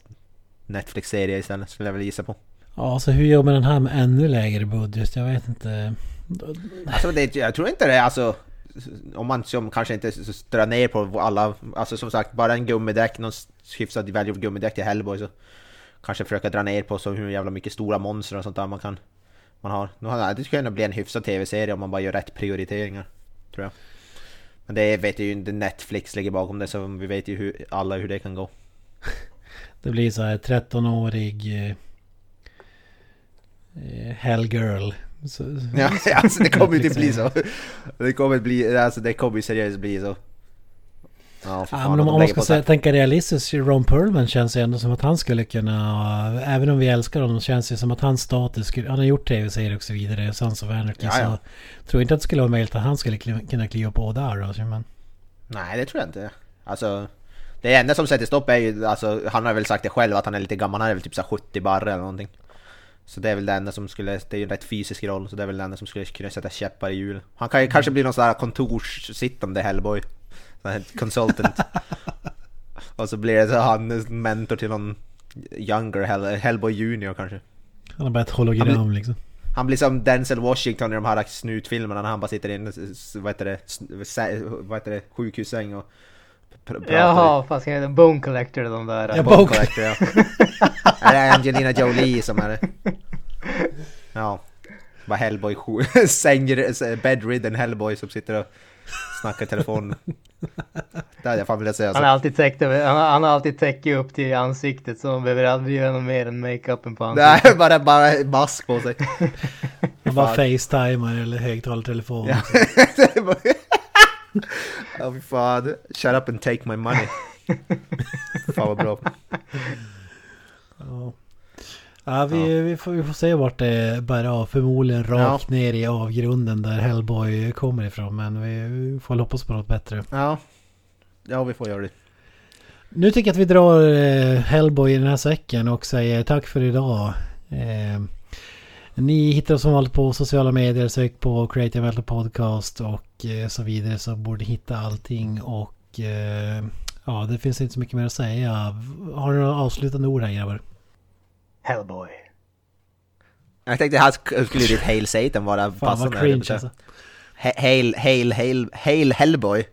Netflix-serie istället, skulle jag väl gissa på. Ja, så hur gör man den här med ännu lägre budget? Jag vet inte. Alltså det, jag tror inte det alltså om man som kanske inte drar ner på alla, alltså som sagt bara en gummidäck, någon hyfsad välj gummidäck till Hellboy så kanske försöka dra ner på så hur jävla mycket stora monster och sånt där man kan man har det skulle kunna bli en hyfsad tv-serie om man bara gör rätt prioriteringar, tror jag. Men det vet ju inte Netflix ligger bakom det så vi vet ju hur, alla hur det kan gå. Det blir så här 13-årig eh, Hellgirl. Så, Ja, alltså det kommer ju inte bli så. Det kommer bli, alltså det kommer ju seriöst bli så. Ja, för Ja, fan, men om, man ska säga, tänka realistiskt, Ron Perlman känns ju ändå som att han skulle kunna... Även om vi älskar honom känns det som att hans status skulle... Han har gjort tv-serier och så vidare, Sons of Anarchy. Ja, ja. Så tror inte att det skulle vara möjligt att han skulle kunna kliva på där då. Men, Nej, det tror jag inte. Alltså, det enda som sätter stopp är ju, alltså, han har väl sagt det själv att han är lite gammal, han är väl typ så här 70 barre eller någonting. Så det är väl det enda som skulle, det är ju en rätt fysisk roll, så det är väl det enda som skulle kunna sätta käppar i hjul. Han kan ju kanske bli någon sån här kontorssittande Hellboy. Consultant. Och så blir det så han mentor till någon younger Hell, Hellboy Junior kanske. han har bara ett hologram Han liksom. Han blir som Denzel Washington i de här snutfilmerna när han bara sitter i en, vad heter det, vad heter det, sjukhussäng och pr- pratar. Jaha, vad ska jag heta? Bone Collector de där. Ja, Bone Collector, ja. Är det Angelina Jolie som är det? Ja. Bara Hellboy, säng, bedridden Hellboy som sitter och snackar i telefon. Det hade jag fan velat säga Han har alltid täckt han har, alltid täckt upp till ansiktet så man behöver aldrig göra något mer än makeupen på ansiktet. Nej, bara, bara mask på sig. Han bara Fan. facetimer eller högtalartelefon. Ja. Ja fy fan. Shut up and take my money. Fan vad bra. Ja. Ja, vi, Vi, får, vi får se vart det bär av. Förmodligen rakt ner i avgrunden där Hellboy kommer ifrån. Men vi, får hoppas på något bättre. Ja. Ja vi får göra det. Nu tycker jag att vi drar eh, Hellboy i den här säcken och säger tack för idag. Eh, ni hittar oss som vanligt på sociala medier. Sök på Creative Metal Podcast och eh, så vidare så borde hitta allting. Och eh, ja, det finns inte så mycket mer att säga. Har ni några avslutande ord här grabbar? Hellboy. Jag tänkte här sk- skulle ditt Hail Satan vara Fan vad passande. cringe alltså. Hail, hail, hail, hail Hellboy.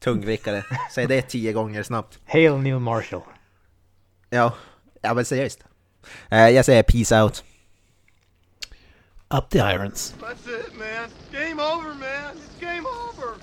Tungvickare. Säg det tio gånger snabbt. Hail Neil Marshall. Ja, ja men seriöst. Eh, jag säger peace out. Up the irons. That's it, man. Game over, man. It's game over.